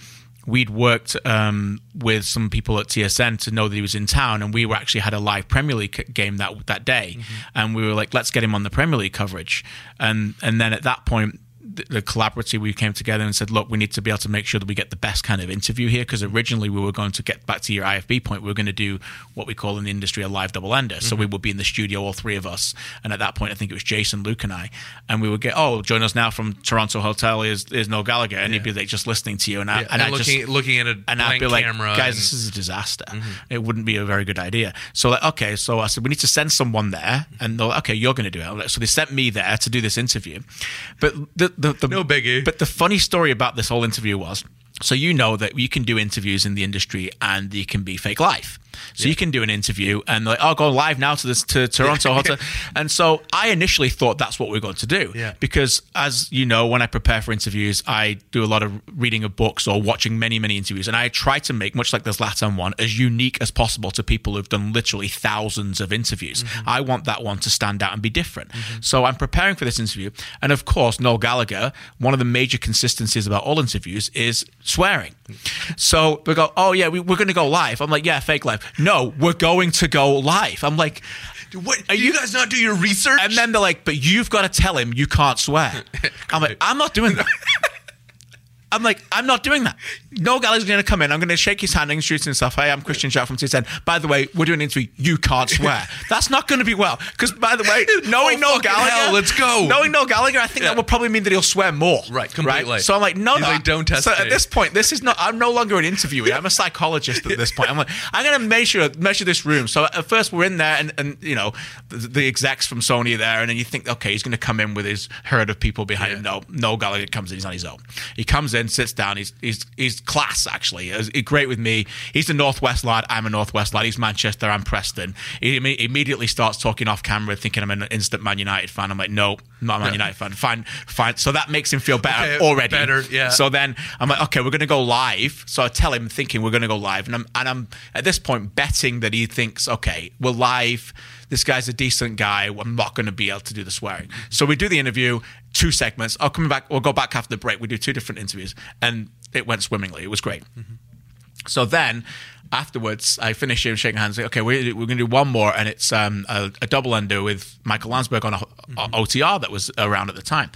we'd worked um, with some people at TSN to know that he was in town, and we were actually had a live Premier League game that that day, and we were like, let's get him on the Premier League coverage, and and then at that point. The collaborative, we came together and said, "Look, we need to be able to make sure that we get the best kind of interview here." Because originally, we were going to get back to your IFB point. We were going to do what we call in the industry a live double ender. So mm-hmm. we would be in the studio, all three of us, and at that point, I think it was Jason, Luke, and I, and we would get, "Oh, join us now from Toronto Hotel is is Noel Gallagher," and he'd be like just listening to you, and I Yeah, and, and I looking just looking at a and I'd blank be like, camera. guys, and- this is a disaster. Mm-hmm. It wouldn't be a very good idea. So, like, okay, so I said, we need to send someone there. And they're like, okay, you're going to do it. Like, So they sent me there to do this interview. But the, the, the No biggie. But the funny story about this whole interview was, so you know that you can do interviews in the industry and you can be fake live. So you can do an interview and like, oh, go live now to this to Toronto Hotel. And so I initially thought that's what we are going to do. Yeah. Because as you know, when I prepare for interviews, I do a lot of reading of books or watching many, many interviews. And I try to make, much like this Latin one, as unique as possible to people who've done literally thousands of interviews. Mm-hmm. I want that one to stand out and be different. Mm-hmm. So I'm preparing for this interview. And of course, Noel Gallagher, one of the major consistencies about all interviews is swearing. Mm. So we go, oh, yeah, we, we're going to go live. I'm like, yeah, fake live. No, we're going to go live. I'm like, what? Are you guys not do your research? and then they're like, but you've got to tell him you can't swear. I'm like, I'm not doing that. I'm like, I'm not doing that. Noel Gallagher's going to come in. I'm going to shake his hand and introduce himself. Hey, I'm Kristian Jack from TSN. By the way, we're doing an interview. You can't swear. That's not going to be well. Because, by the way, knowing Oh, Noel Gallagher, hell, let's go. Knowing Noel Gallagher, I think Yeah. that will probably mean that he'll swear more. Right, completely. So I'm like, no, no. like, don't test So me. at this point, this is not. I'm no longer an interviewee. I'm a psychologist at this point. I'm like, I'm going to measure measure this room. So at first we're in there, and, and you know, the, the execs from Sony are there, and then you think, okay, he's going to come in with his herd of people behind him. No, Noel Gallagher comes in. He's on his own. He comes in, sits down. He's he's he's class actually. He's great with me. He's a Northwest lad. I'm a Northwest lad. He's Manchester. I'm Preston. He imme- immediately starts talking off camera, thinking I'm an instant Man United fan. I'm like, no, not a Man United fan. Fine, fine. So that makes him feel better Okay, already. better, yeah. So then I'm like, okay, we're going to go live. So I tell him, thinking we're going to go live, and I'm and I'm at this point betting that he thinks, okay, we're live. This guy's a decent guy. I'm not going to be able to do the swearing. So we do the interview, two segments. I'll come back. We'll go back after the break. We do two different interviews, and it went swimmingly. It was great. So then afterwards, I finish him shaking hands. Like, okay, we're, we're going to do one more, and it's um, a, a double ender with Michael Landsberg on a, a OTR that was around at the time.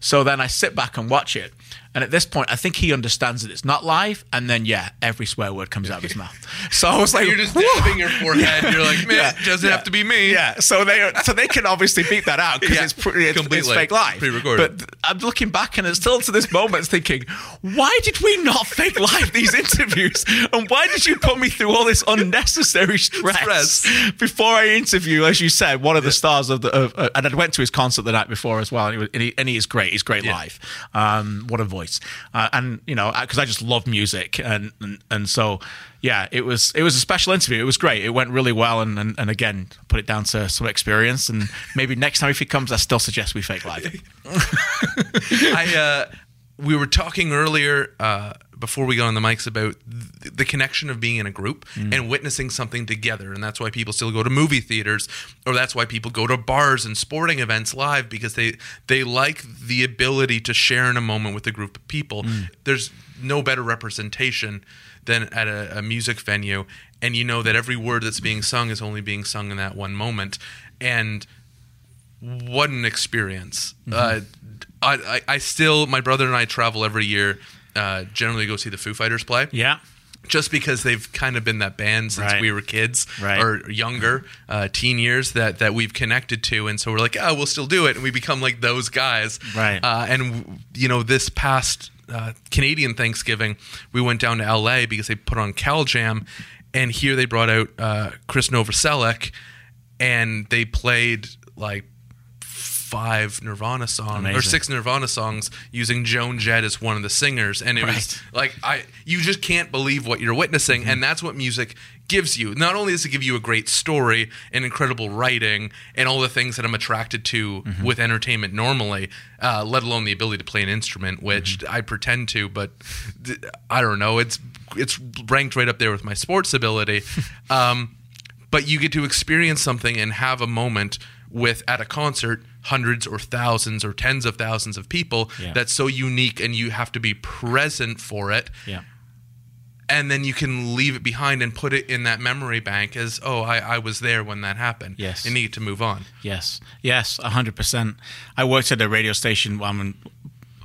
So then I sit back and watch it. And at this point, I think he understands that it's not live. And then, yeah, every swear word comes out of his mouth. So I was like, You're just dabbing your forehead. You're like, man, it doesn't have to be me. Yeah, so they so they can obviously beat that out because Yeah, it's, pretty, it's, it's completely. fake live, Pre-recorded. But I'm looking back and it's still to this moment thinking, why did we not fake live these interviews? And why did you put me through all this unnecessary stress, Stress. before I interview, as you said, one of the stars of the of, uh, and I went to his concert the night before as well, and he, was, and he, and he is great. He's great live. Um, what a voice! Uh, and you know, because I just love music, and, and and so yeah, it was it was a special interview. It was great. It went really well, and and, and again, put it down to some experience. And maybe next time if he comes, I still suggest we fake live. I uh, we were talking earlier uh, before we got on the mics about th- the connection of being in a group mm. and witnessing something together, and that's why people still go to movie theaters, or that's why people go to bars and sporting events live because they they like the ability to share in a moment with a group of people. Mm. There's no better representation than at a, a music venue, and you know that every word that's being sung is only being sung in that one moment, and what an experience. Mm-hmm. Uh, I, I, I still, my brother and I travel every year, uh, generally go see the Foo Fighters play. Yeah. Just because they've kind of been that band since Right. we were kids Right. or younger, uh, teen years that, that we've connected to. And so we're like, oh, we'll still do it. And we become like those guys. Right. Uh, and, you know, this past uh, Canadian Thanksgiving, we went down to LA because they put on Cal Jam. And here they brought out uh, Krist Novoselic and they played like five Nirvana songs Amazing. or six Nirvana songs using Joan Jett as one of the singers, and it was like I you just can't believe what you're witnessing, and that's what music gives you. Not only does it give you a great story and incredible writing and all the things that I'm attracted to with entertainment normally, uh, let alone the ability to play an instrument, which I pretend to, but th- I don't know. It's it's ranked right up there with my sports ability. um, but you get to experience something and have a moment with at a concert hundreds or thousands or tens of thousands of people Yeah. that's so unique and you have to be present for it Yeah. and then you can leave it behind and put it in that memory bank as oh i, I was there when that happened Yes. You need to move on Yes, yes, hundred percent. I worked at a radio station. I mean,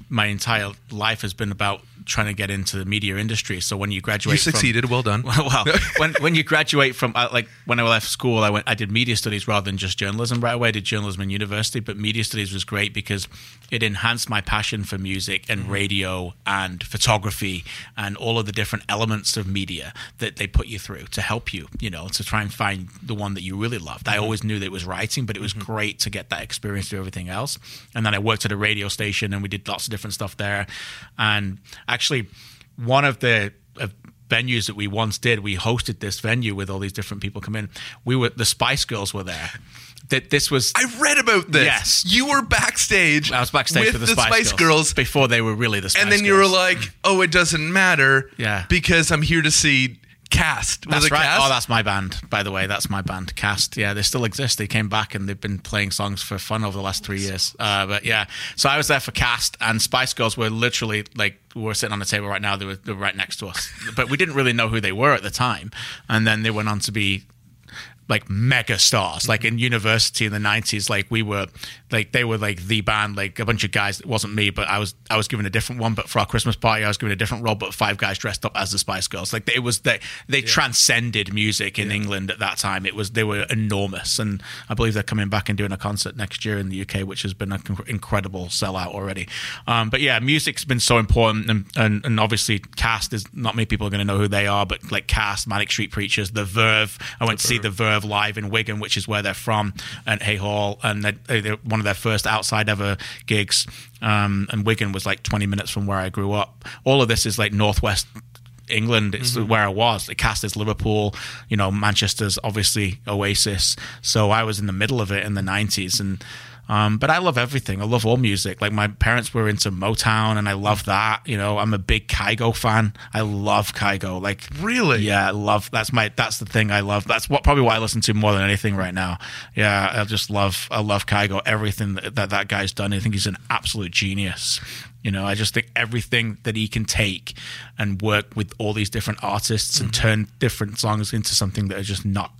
my entire life has been about trying to get into the media industry. So when you graduate, you from- succeeded well done well, when when you graduate from uh, like when I left school, I went I did media studies rather than just journalism right away. I did journalism in university, but media studies was great because it enhanced my passion for music and Mm-hmm. radio and photography and all of the different elements of media that they put you through to help you, you know, to try and find the one that you really loved. Mm-hmm. I always knew that it was writing, but it was great to get that experience through everything else. And then I worked at a radio station and we did lots of different stuff there. And actually, one of the venues that we once did, we hosted this venue with all these different people come in. We were the Spice Girls were there. That this was i read about this Yes. you were backstage I was backstage with with the, Spice, girls before they were really the Spice and then Girls. you were like oh it doesn't matter Yeah. because i'm here to see cast was That's right. cast Oh, that's my band, by the way. That's my band, Cast. Yeah, they still exist. They came back and they've been playing songs for fun over the last three years. Uh, but yeah, so I was there for Cast, and Spice Girls were literally like we were sitting on the table right now. They were, they were right next to us, but we didn't really know who they were at the time. And then they went on to be like mega stars like in university in the 90s like we were like they were like the band like a bunch of guys it wasn't me but i was i was given a different one but for our christmas party i was given a different role but five guys dressed up as the spice girls. Like it was they they transcended music in england at that time. It was they were enormous and i believe they're coming back and doing a concert next year in the uk which has been an incredible sellout already. Um, but yeah music's been so important and, and, and obviously cast is not many people are going to know who they are but like cast manic street preachers the verve. I went to see the verve. Live in wigan which is where they're from and Haigh Hall and they- they're one of their first outside ever gigs um, and wigan was like 20 minutes from where i grew up all of this is like northwest England it's where I was. The cast is Liverpool, you know, Manchester's obviously Oasis. So I was in the middle of it in the nineties and um, but I love everything. I love all music. Like my parents were into Motown and I love that. You know, I'm a big Kygo fan. I love Kygo. Like Really? Yeah, I love that's my that's the thing I love. That's what probably what I listen to more than anything right now. Yeah, I just love I love Kygo. Everything that that, that guy's done. I think he's an absolute genius. You know, I just think everything that he can take and work with all these different artists and turn different songs into something that are just not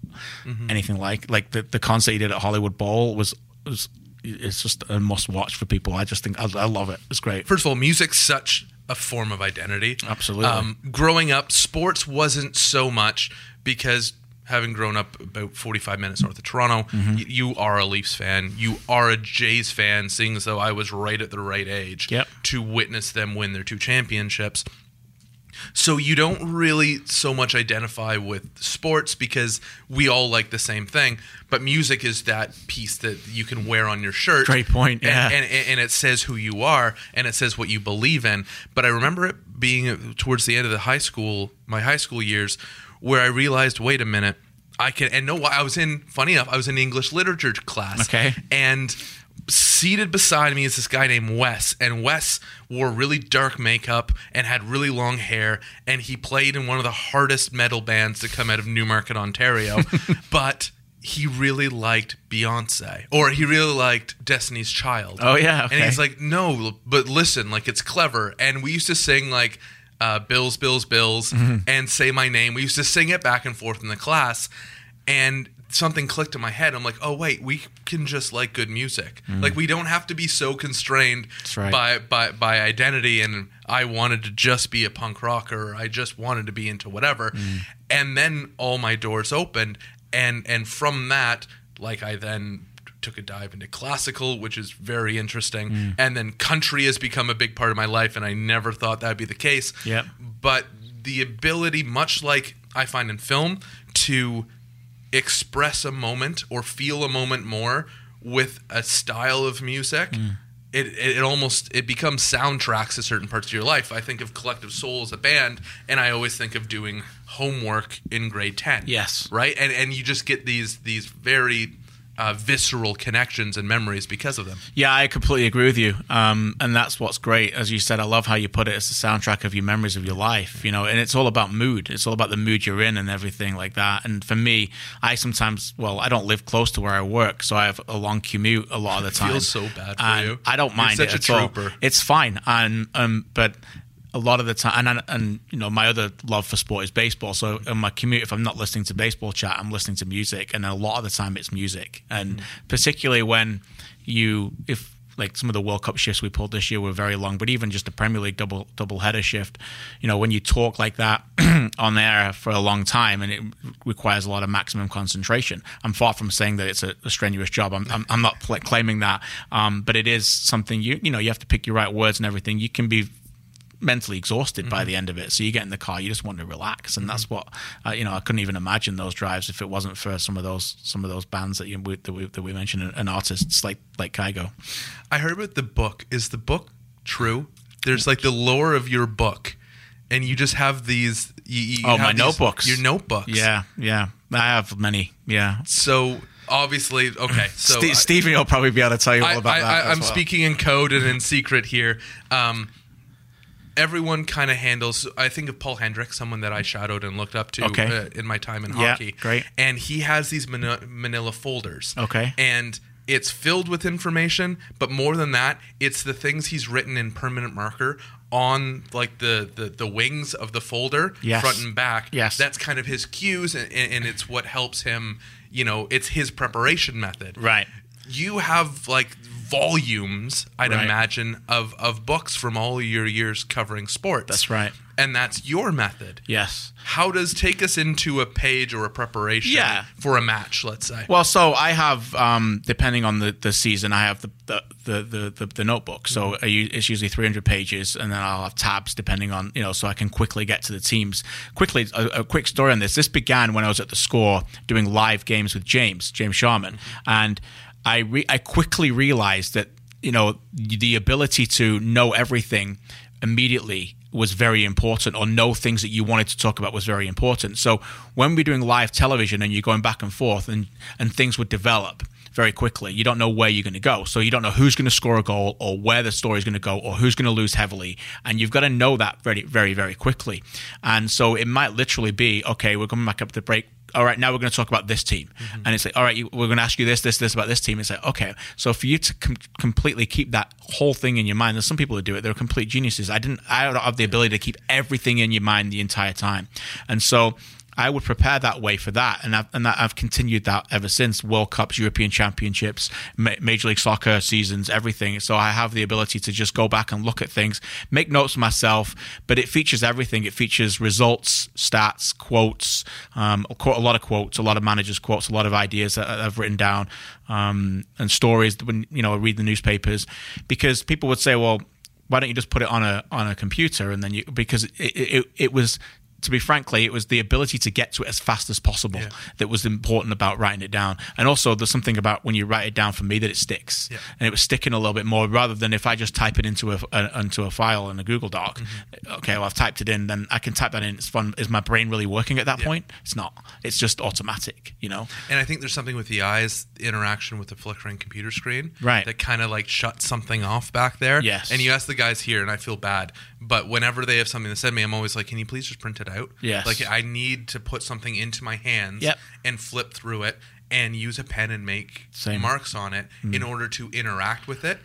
anything like like the the concert he did at Hollywood Bowl was was it's just a must watch for people. I just think I, I love it. It's great. First of all, music's such a form of identity. Absolutely. Um, growing up, sports wasn't so much because having grown up about 45 minutes north of Toronto, Mm-hmm. y- you are a Leafs fan. You are a Jays fan, seeing as though I was right at the right age Yep. to witness them win their two championships. So you don't really so much identify with sports because we all like the same thing, but music is that piece that you can wear on your shirt. Great point, And- yeah. and, and, and it says who you are and it says what you believe in. But I remember it being towards the end of the high school, my high school years, where I realized, wait a minute, I can. And no, I was in. Funny enough, I was in English literature class. Okay. and seated beside me is this guy named Wes, and Wes wore really dark makeup and had really long hair, and he played in one of the hardest metal bands to come out of Newmarket, Ontario, but. He really liked Beyonce, or he really liked Destiny's Child. Oh, yeah, and he's like, "No, but listen, like it's clever." And we used to sing like uh, "Bills, Bills, Bills" Mm-hmm. and "Say My Name." We used to sing it back and forth in the class, and something clicked in my head. I'm like, "Oh wait, we can just like good music. Like we don't have to be so constrained Mm. Right. by by by identity." And I wanted to just be a punk rocker. Or I just wanted to be into whatever. Mm. And then all my doors opened, and and from that, like I then took a dive into classical, which is very interesting. Mm. And then country has become a big part of my life, and I never thought that would be the case. Yep. But the ability, much like I find in film, to express a moment or feel a moment more with a style of music. Mm. It, it, it almost it becomes soundtracks to certain parts of your life. I think of Collective Soul as a band, and I always think of doing homework in grade ten. Yes. right, and and you just get these these very uh, visceral connections and memories because of them. Yeah, I completely agree with you. Um, and that's what's great. As you said, I love how you put it. It's the soundtrack of your memories of your life, you know, and it's all about mood. It's all about the mood you're in and everything like that. And for me, I sometimes, well, I don't live close to where I work, so I have a long commute a lot of the time. feels so bad for you. I don't You're mind such it a at all. It's fine. And, um, but a lot of the time, and, and you know, my other love for sport is baseball. So in my commute, if I'm not listening to baseball chat, I'm listening to music, and a lot of the time it's music. And Mm-hmm. particularly when you, if like some of the World Cup shifts we pulled this year were very long, but even just a Premier League double double header shift, you know, when you talk like that on there for a long time and it requires a lot of maximum concentration. I'm far from saying that it's a, a strenuous job. I'm, I'm, I'm not pl- claiming that, um, but it is something you you know you have to pick your right words and everything. You can be mentally exhausted by the end of it. So you get in the car, you just want to relax, and that's what uh, you know. I couldn't even imagine those drives if it wasn't for some of those some of those bands that you we, that we that we mentioned and, artists like like Kygo. I heard about the book. Is the book true? There's like the lore of your book, and you just have these. You, you Oh, have my these- notebooks. Your notebooks. Yeah, yeah, I have many. Yeah, So obviously, okay. So I- Stevie will probably be able to tell you all about I, that. I, as I'm well. speaking in code and in secret here. Um, everyone kind of handles. I think of Paul Hendrick, someone that I shadowed and looked up to Okay. uh, in my time in Yeah, hockey. great. And he has these Manila, Manila folders. Okay. And it's filled with information, but more than that, it's the things he's written in permanent marker on like the the, the wings of the folder, Yes. front and back. Yes. That's kind of his cues, and, and it's what helps him. You know, it's his preparation method Right. you have like volumes i'd Right. imagine of of books from all your years covering sports That's right. and that's your method Yes. how does take us into a page or a preparation Yeah. for a match let's say Well, so I have, um, depending on the, the season, I have the the, the, the, the, the notebook. So I u- it's usually 300 pages, and then I'll have tabs depending on, you know, so I can quickly get to the teams. Quickly, a, a quick story on this. This began when I was at the score doing live games with James, James Sharman. And I, re- I quickly realized that, you know, the ability to know everything immediately was very important or know things that you wanted to talk about was very important. So when we're doing live television and you're going back and forth and, and things would develop very quickly, you don't know where you're going to go. So you don't know who's going to score a goal or where the story is going to go or who's going to lose heavily. And you've got to know that very, very, very quickly. And so it might literally be, okay, we're coming back up the break all right, now we're going to talk about this team. Mm-hmm. And it's like, all right, we're going to ask you this, this, this about this team. It's like, okay. So for you to com- completely keep that whole thing in your mind, there's some people who do it. They're complete geniuses. I didn't, I don't have the ability to keep everything in your mind the entire time. And so I would prepare that way for that, and I've, and that, I've continued that ever since World Cups, European Championships, Ma- Major League Soccer seasons, everything. So I have the ability to just go back and look at things, make notes myself. But it features everything. It features results, stats, quotes, um, quote- a lot of quotes, a lot of managers' quotes, a lot of ideas that I've written down, um, and stories. When you know, I read the newspapers, because people would say, well why don't you just put it on a on a computer and then you because it it, it was to be frankly, it was the ability to get to it as fast as possible that was important about writing it down. And also, there's something about when you write it down for me that it sticks, Yeah. and it was sticking a little bit more rather than if I just type it into a, a into a file in a Google Doc. Mm-hmm. Okay, well, I've typed it in, then I can type that in. It's fun. Is my brain really working at that point? It's not. It's just automatic. You know. and i think there's something with the eyes interaction with the flickering computer screen Right. that kind of like shuts something off back there Yes. and you ask the guys here and i feel bad but whenever they have something to send me i'm always like can you please just print it out Yes. like i need to put something into my hands Yep. and flip through it and use a pen and make Same. marks on it mm-hmm. in order to interact with it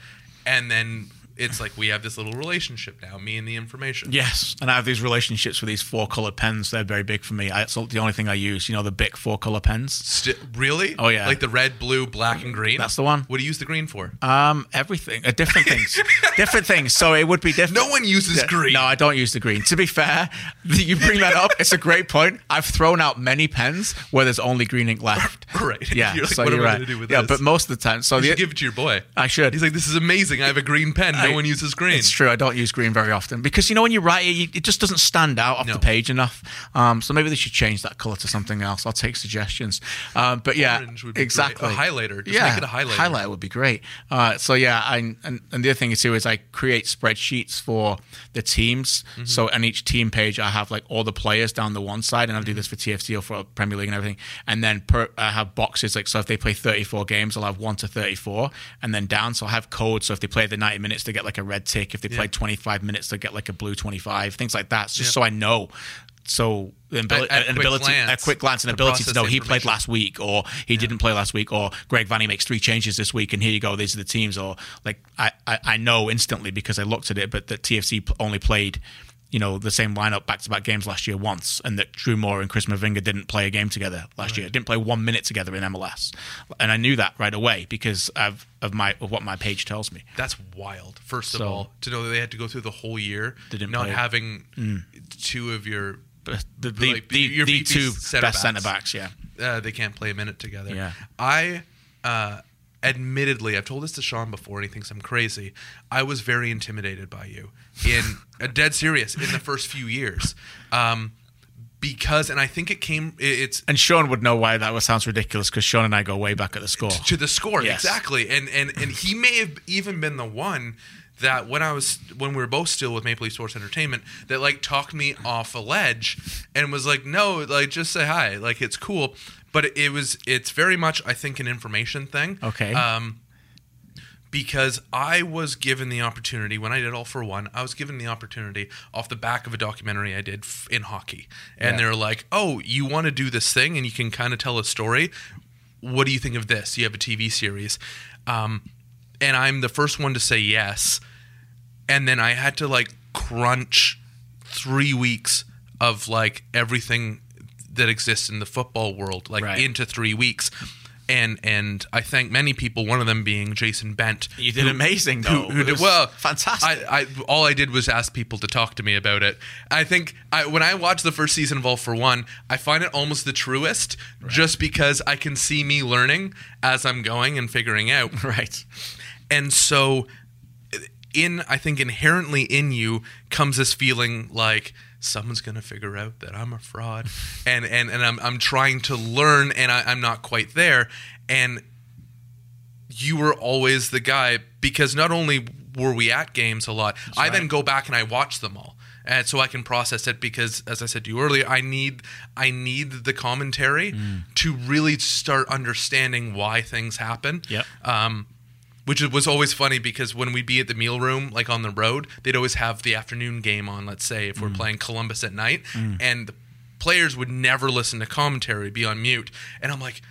and then it's like we have this little relationship now me and the information Yes, and I have these relationships with these four color pens. They're very big for me. I, it's the only thing I use. You know, the Bic four color pens. Sti- really? Oh, yeah. Like the red, blue, black, and green. That's the one. What do you use the green for? Um, everything, uh, different things, different things. So it would be different. no one uses Yeah, green. No, I don't use the green. To be fair, you bring that up. It's a great point. I've thrown out many pens where there's only green ink left. Right. Yeah. You're like, so what you're right. gonna do with yeah, this? but most of the time, so You the, should give it to your boy. I should. He's like, this is amazing. I have a green pen no I- one uses green. It's true. I don't use green very often because you know when you write it, you, it just doesn't stand out off No. the page enough. Um, so maybe they should change that color to something else. I'll take suggestions. Um, but yeah, Orange would be great. exactly. A highlighter. Just yeah, make it a highlighter. Highlighter would be great. Uh, so yeah, I, and, and the other thing too is I create spreadsheets for the teams. Mm-hmm. So on each team page, I have like all the players down the one side, and I do this for TFC or for Premier League and everything. And then per, I have boxes like so if they play 34 games, I'll have one to 34, and then down. So I have codes. So if they play the 90 minutes, they get like a red tick. If they play 25 minutes, they get like a blue 25. Things like that. It's just so I know. So the abili- At- at an ability, glance, a quick glance, and to ability to know he played last week or he didn't play last week or Greg Vanney makes three changes this week and here you go these are the teams or like I, I, I know instantly because I looked at it but that TFC only played you know the same lineup back to back games last year once and that Drew Moor and Chris Mavinga didn't play a game together last year didn't play one minute together in MLS and I knew that right away because of of my of what my page tells me That's wild. First of So- all, to know that they had to go through the whole year not having two of your the the, Like, the, your the two center best backs. centre backs yeah uh, they can't play a minute together. Yeah. I, uh, admittedly, I've told this to Sean before, and he thinks I'm crazy. I was very intimidated by you in a dead serious in the first few years, um, because, and I think it came. it- It's and Sean would know why that was, sounds ridiculous because Sean and I go way back at the score to the score Yes. exactly and and and he may have even been the one that when I was when we were both still with Maple Leaf Sports Entertainment that like talked me off a ledge and was like no like just say hi like it's cool but it was it's very much I think an information thing Okay. um because I was given the opportunity when I did All for One, I was given the opportunity off the back of a documentary I did f- in hockey. And Yeah. they're like, oh, you want to do this thing and you can kind of tell a story? What do you think of this? You have a TV series. Um, and I'm the first one to say yes. And then I had to like crunch three weeks of like everything that exists in the football world, like Right. into three weeks. And and I thank many people. One of them being Jason Bent. You did amazing, though. who It did- was well, fantastic. I, I all I did was ask people to talk to me about it. I think I, when I watch the first season of All for One, I find it almost the truest, just because I can see me learning as I'm going and figuring out. right And so in I think inherently in you comes this feeling like someone's gonna figure out that I'm a fraud and and, and I'm I'm trying to learn and I, I'm not quite there and you were always the guy because not only were we at games a lot, I then go back and I watch them all. And so I can process it because as I said to you earlier, I need I need the commentary Mm. to really start understanding why things happen. Yep. Um which was always funny because when we'd be at the meal room, like on the road, they'd always have the afternoon game on, let's say, if we're Mm. playing Columbus at night. And the players would never listen to commentary, be on mute. And I'm like,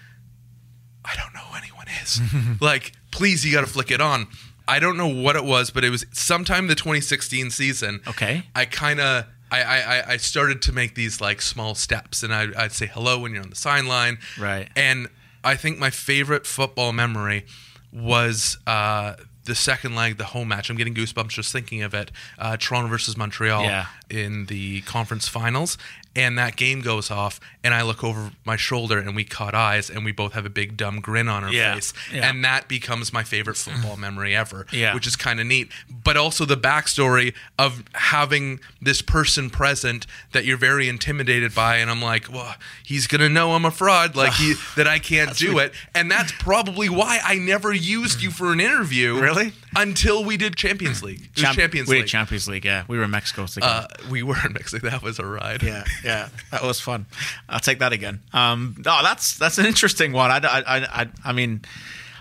I don't know who anyone is. like, please, you got to flick it on. I don't know what it was, but it was sometime the 2016 season. Okay. I kind of. I, I, I- started to make these like small steps and I, I'd say hello when you're on the sideline. Right. And I think my favorite football memory was uh, the second leg, the home match. I'm getting goosebumps just thinking of it. Uh, Toronto versus Montreal Yeah. in the conference finals. And that game goes off, and I look over my shoulder, and we caught eyes, and we both have a big dumb grin on our Yeah. face. Yeah. And that becomes my favorite football memory ever, Yeah. which is kind of neat. But also the backstory of having this person present that you're very intimidated by, and I'm like, well, he's gonna know I'm a fraud, like he that I can't do it, and that's probably why I never used you for an interview, Really? Until we did Champions League. It was Champ- Champions we League. did Champions League yeah we were in Mexico together uh, we were in Mexico. That was a ride. yeah, yeah, that was fun. I'll take that again. Um, no, that's that's an interesting one. I, I, I, I mean,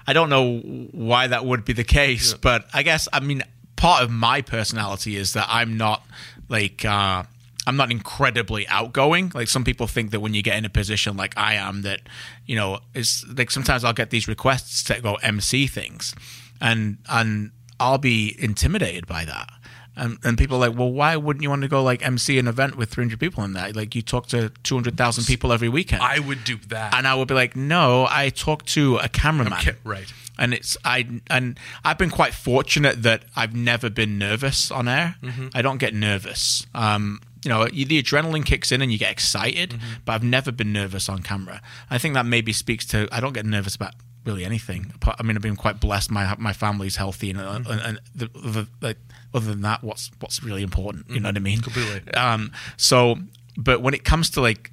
I don't know why that would be the case, but I guess I mean part of my personality is that I'm not like uh, I'm not incredibly outgoing. Like some people think that when you get in a position like I am, that you know, it's like sometimes I'll get these requests to go MC things, and and I'll be intimidated by that. And, and people are like, well, why wouldn't you want to go like MC an event with 300 people in that? Like you talk to 200,000 people every weekend. I would do that. and I would be like, no, I talk to a cameraman. Okay, right. And it's I and I've been quite fortunate that I've never been nervous on air. Mm-hmm. I don't get nervous. Um, you know, the adrenaline kicks in and you get excited, Mm-hmm. but I've never been nervous on camera. I think that maybe speaks to I don't get nervous about really anything. I mean, I've been quite blessed. My my family's healthy, and Mm-hmm. and, and the, the, like other than that, what's what's really important? You know what I mean? Mm-hmm. Completely. Um. So, but when it comes to like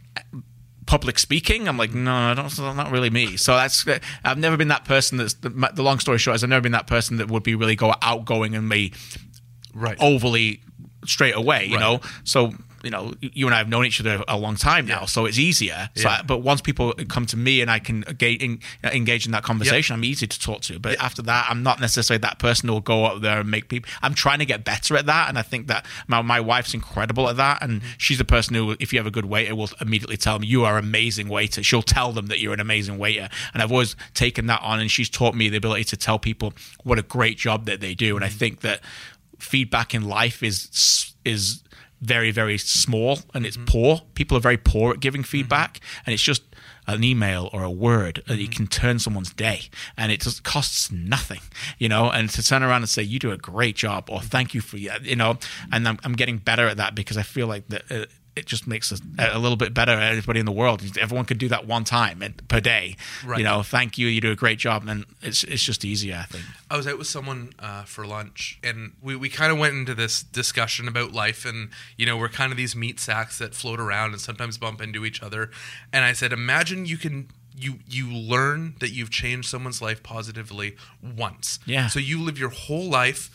public speaking, I'm like, no, I don't, it's not really me. So that's I've never been that person. That's the, the long story short is I've never been that person that would be really go outgoing and be Right. overly straight away, you Right. know. So you know, you and I have known each other a long time now, so it's easier. So Yeah. I- but once people come to me and I can engage in, engage in that conversation, I'm easy to talk to. But after that, I'm not necessarily that person who will go out there and make people. I'm trying to get better at that, and I think that my, my wife's incredible at that, and mm-hmm. she's the person who, if you have a good waiter, will immediately tell them you are an amazing waiter. She'll tell them that you're an amazing waiter, and I've always taken that on, and she's taught me the ability to tell people what a great job that they do, and I mm-hmm. think that feedback in life is is very very small and it's mm-hmm. poor. People are very poor at giving mm-hmm. feedback and it's just an email or a word that you mm-hmm. can turn someone's day and it just costs nothing you know? And to turn around and say you do a great job or thank you for you know? And i'm, I'm getting better at that because i feel like that uh, it just makes us a a little bit better at everybody in the world. Everyone could do that one time and- per day. Right. You know, thank you. You do a great job, and it's it's just easier. I think. I was out with someone uh, for lunch, and we, we kind of went into this discussion about life, and you know we're kind of these meat sacks that float around and sometimes bump into each other. And I said, imagine you can you you learn that you've changed someone's life positively once. Yeah. So you live your whole life.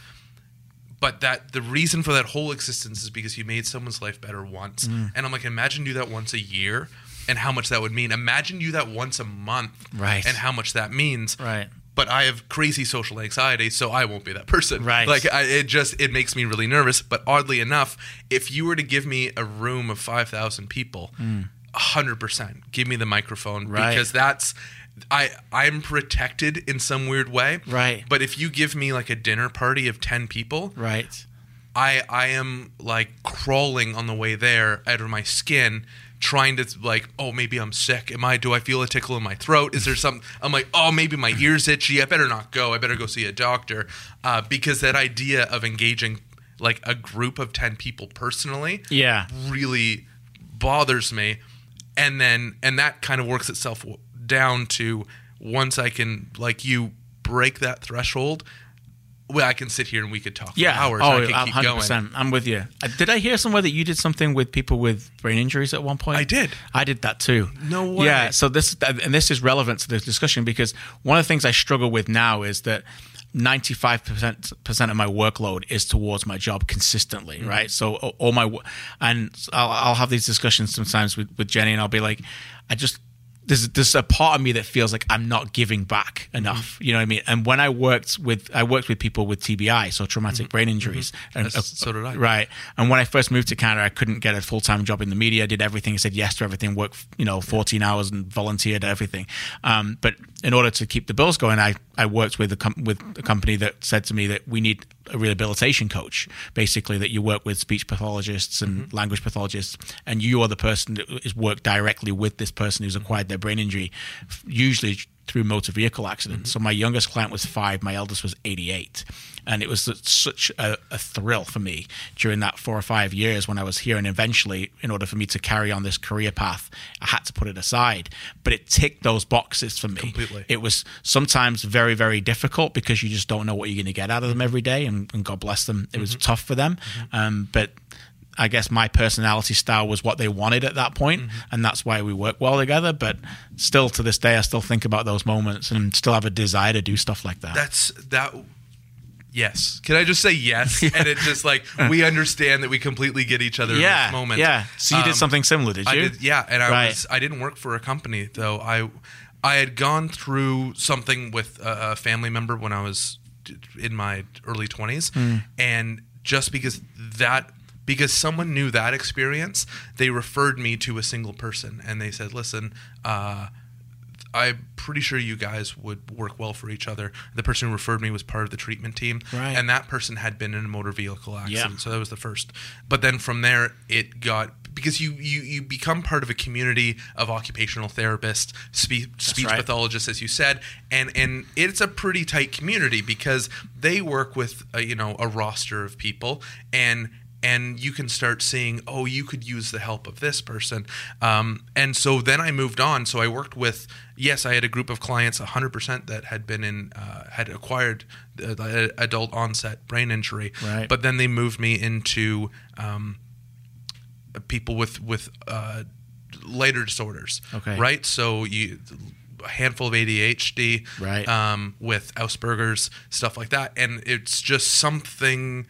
But that the reason for that whole existence is because you made someone's life better once. Mm. And I'm like, imagine you do that once a year and how much that would mean. Imagine you do that once a month Right. and how much that means Right. but I have crazy social anxiety, so I won't be that person. Right. Like I, it just it makes me really nervous. But oddly enough, if you were to give me a room of five thousand people, hundred percent, give me the microphone Right. because that's. I I'm protected in some weird way, Right. But if you give me like a dinner party of ten people, Right. I I am like crawling on the way there out of my skin trying to like oh maybe I'm sick. Am I do I feel a tickle in my throat? Is there some I'm like oh maybe my ears itchy. I better not go. I better go see a doctor. Uh, because that idea of engaging like a group of 10 people personally Yeah. really bothers me. And then and that kind of works itself down to once I can like you break that threshold well I can sit here and we could talk Yeah. for hours oh, I can 100%. Going. I'm with you. Uh, Did I hear somewhere that you did something with people with brain injuries at one point? I did. I did that too. No way. Yeah. So this and this is relevant to the discussion because one of the things I struggle with now is that 95% of my workload is towards my job consistently, Mm-hmm. right? So all my and I'll, I'll have these discussions sometimes with, with Jenny, and I'll be like, I just there's there's a part of me that feels like I'm not giving back mm-hmm. enough. You know what I mean? And when I worked with I worked with people with TBI, so traumatic mm-hmm. brain mm-hmm. injuries, and That's- so did I. Right. And when I first moved to Canada, I couldn't get a full time job in the media. I did everything. I said yes to everything. Worked, you know, 14 hours and volunteered everything. Um, but in order to keep the bills going, I, I worked with a com- with a company that said to me that we need a rehabilitation coach, basically that you work with speech pathologists and mm-hmm. language pathologists, and you are the person that is worked directly with this person who's acquired their brain injury, usually through motor vehicle accidents. Mm-hmm. So my youngest client was five, my eldest was 88. And it was such a, a thrill for me during that four or five years when I was here. And eventually, in order for me to carry on this career path, I had to put it aside. But it ticked those boxes for me. Completely. It was sometimes very, very difficult because you just don't know what you're going to get out of them every day. And, and God bless them, it was mm-hmm. tough for them. Mm-hmm. Um, but I guess my personality style was what they wanted at that point, mm-hmm. and that's why we work well together. But still, to this day, I still think about those moments and still have a desire to do stuff like that. That's that. Yes. Can I just say yes? And it just like we understand that we completely get each other yeah, in this moment. yeah. So you Um, did something similar, did I you? did, yeah, and I Right. was I didn't work for a company though. I I had gone through something with a, a family member when I was in my early 20s Hmm. and just because that because someone knew that experience, they referred me to a single person and they said, "Listen, uh I'm pretty sure you guys would work well for each other. The person who referred me was part of the treatment team, Right. and that person had been in a motor vehicle accident. Yeah. So that was the first. But then from there, it got because you you you become part of a community of occupational therapists, spe- speech right. pathologists, as you said, and and it's a pretty tight community because they work with a, you know a roster of people and. And you can start seeing, oh, you could use the help of this person. Um, and so then I moved on. So I worked with, yes, I had a group of clients, 100% that had been in, uh, had acquired adult onset brain injury. Right. But then they moved me into um, people with with uh, later disorders. Okay. Right. So you a handful of ADHD. Right. Um, with Asperger's stuff like that, and it's just something.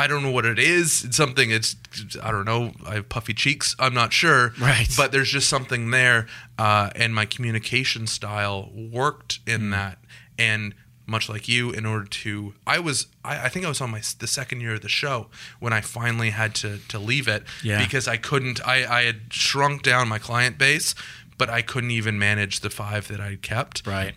I don't know what it is. It's something. It's I don't know. I have puffy cheeks. I'm not sure. Right. But there's just something there, uh, and my communication style worked in Hmm. that. And much like you, in order to, I was, I, I think I was on my the second year of the show when I finally had to to leave it Yeah. because I couldn't. I I had shrunk down my client base, but I couldn't even manage the five that I kept Right.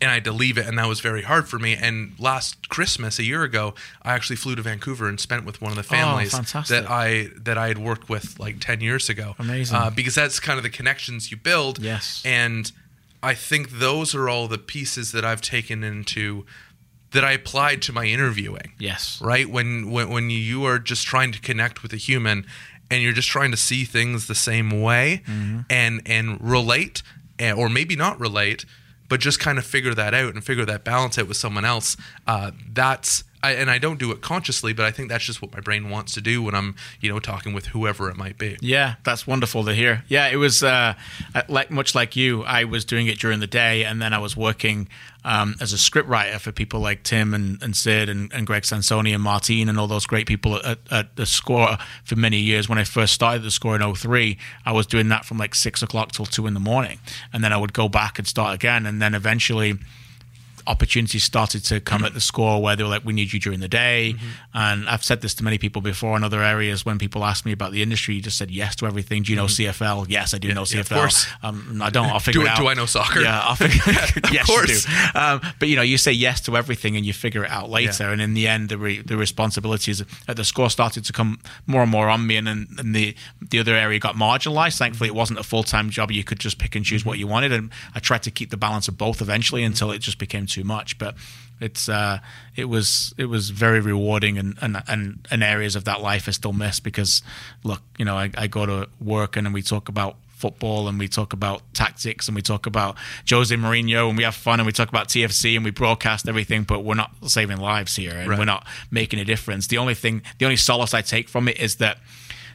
And I had to leave it, and that was very hard for me. And last Christmas, a year ago, I actually flew to Vancouver and spent with one of the families Oh, that I that I had worked with like ten years ago. Amazing. uh, because that's kind of the connections you build. Yes. and I think those are all the pieces that I've taken into that I applied to my interviewing Yes. right when, when when you are just trying to connect with a human and you're just trying to see things the same way Mm-hmm. and and relate or maybe not relate but just kind of figure that out and figure that balance out with someone else uh, that's I, and I don't do it consciously but I think that's just what my brain wants to do when I'm you know talking with whoever it might be Yeah, that's wonderful to hear. Yeah, it was uh, like much like you. I was doing it during the day, and then I was working um, as a script writer for people like Tim and, and Sid and, and Greg Sansone and Martine and all those great people at, at the Score for many years. When I first started the Score in 03, I was doing that from like six o'clock till two in the morning, and then I would go back and start again, and then eventually opportunities started to come at the score where they were like, "We need you during the day." Mm-hmm. And I've said this to many people before in other areas when people ask me about the industry, you just said yes to everything. Do you know CFL? Yes, I do know Mm-hmm. yeah, of course. Um, I don't. I'll figure Do- it out. do I know soccer? Yeah, I'll figure. yes, course. you do. Um, but you know, you say yes to everything and you figure it out later. Yeah. And in the end, the re- the responsibilities at the score started to come more and more on me, and then and the the other area got marginalized. Thankfully, it wasn't a full time job. You could just pick and choose what you wanted, and I tried to keep the balance of both eventually until it just became too much. But it's uh, it was it was very rewarding, and and and, and areas of that life I still miss because look, you know, I, I go to work and we talk about football and we talk about tactics and we talk about Jose Mourinho and we have fun and we talk about TFC and we broadcast everything, but we're not saving lives here and Right. we're not making a difference. The only thing, the only solace I take from it is that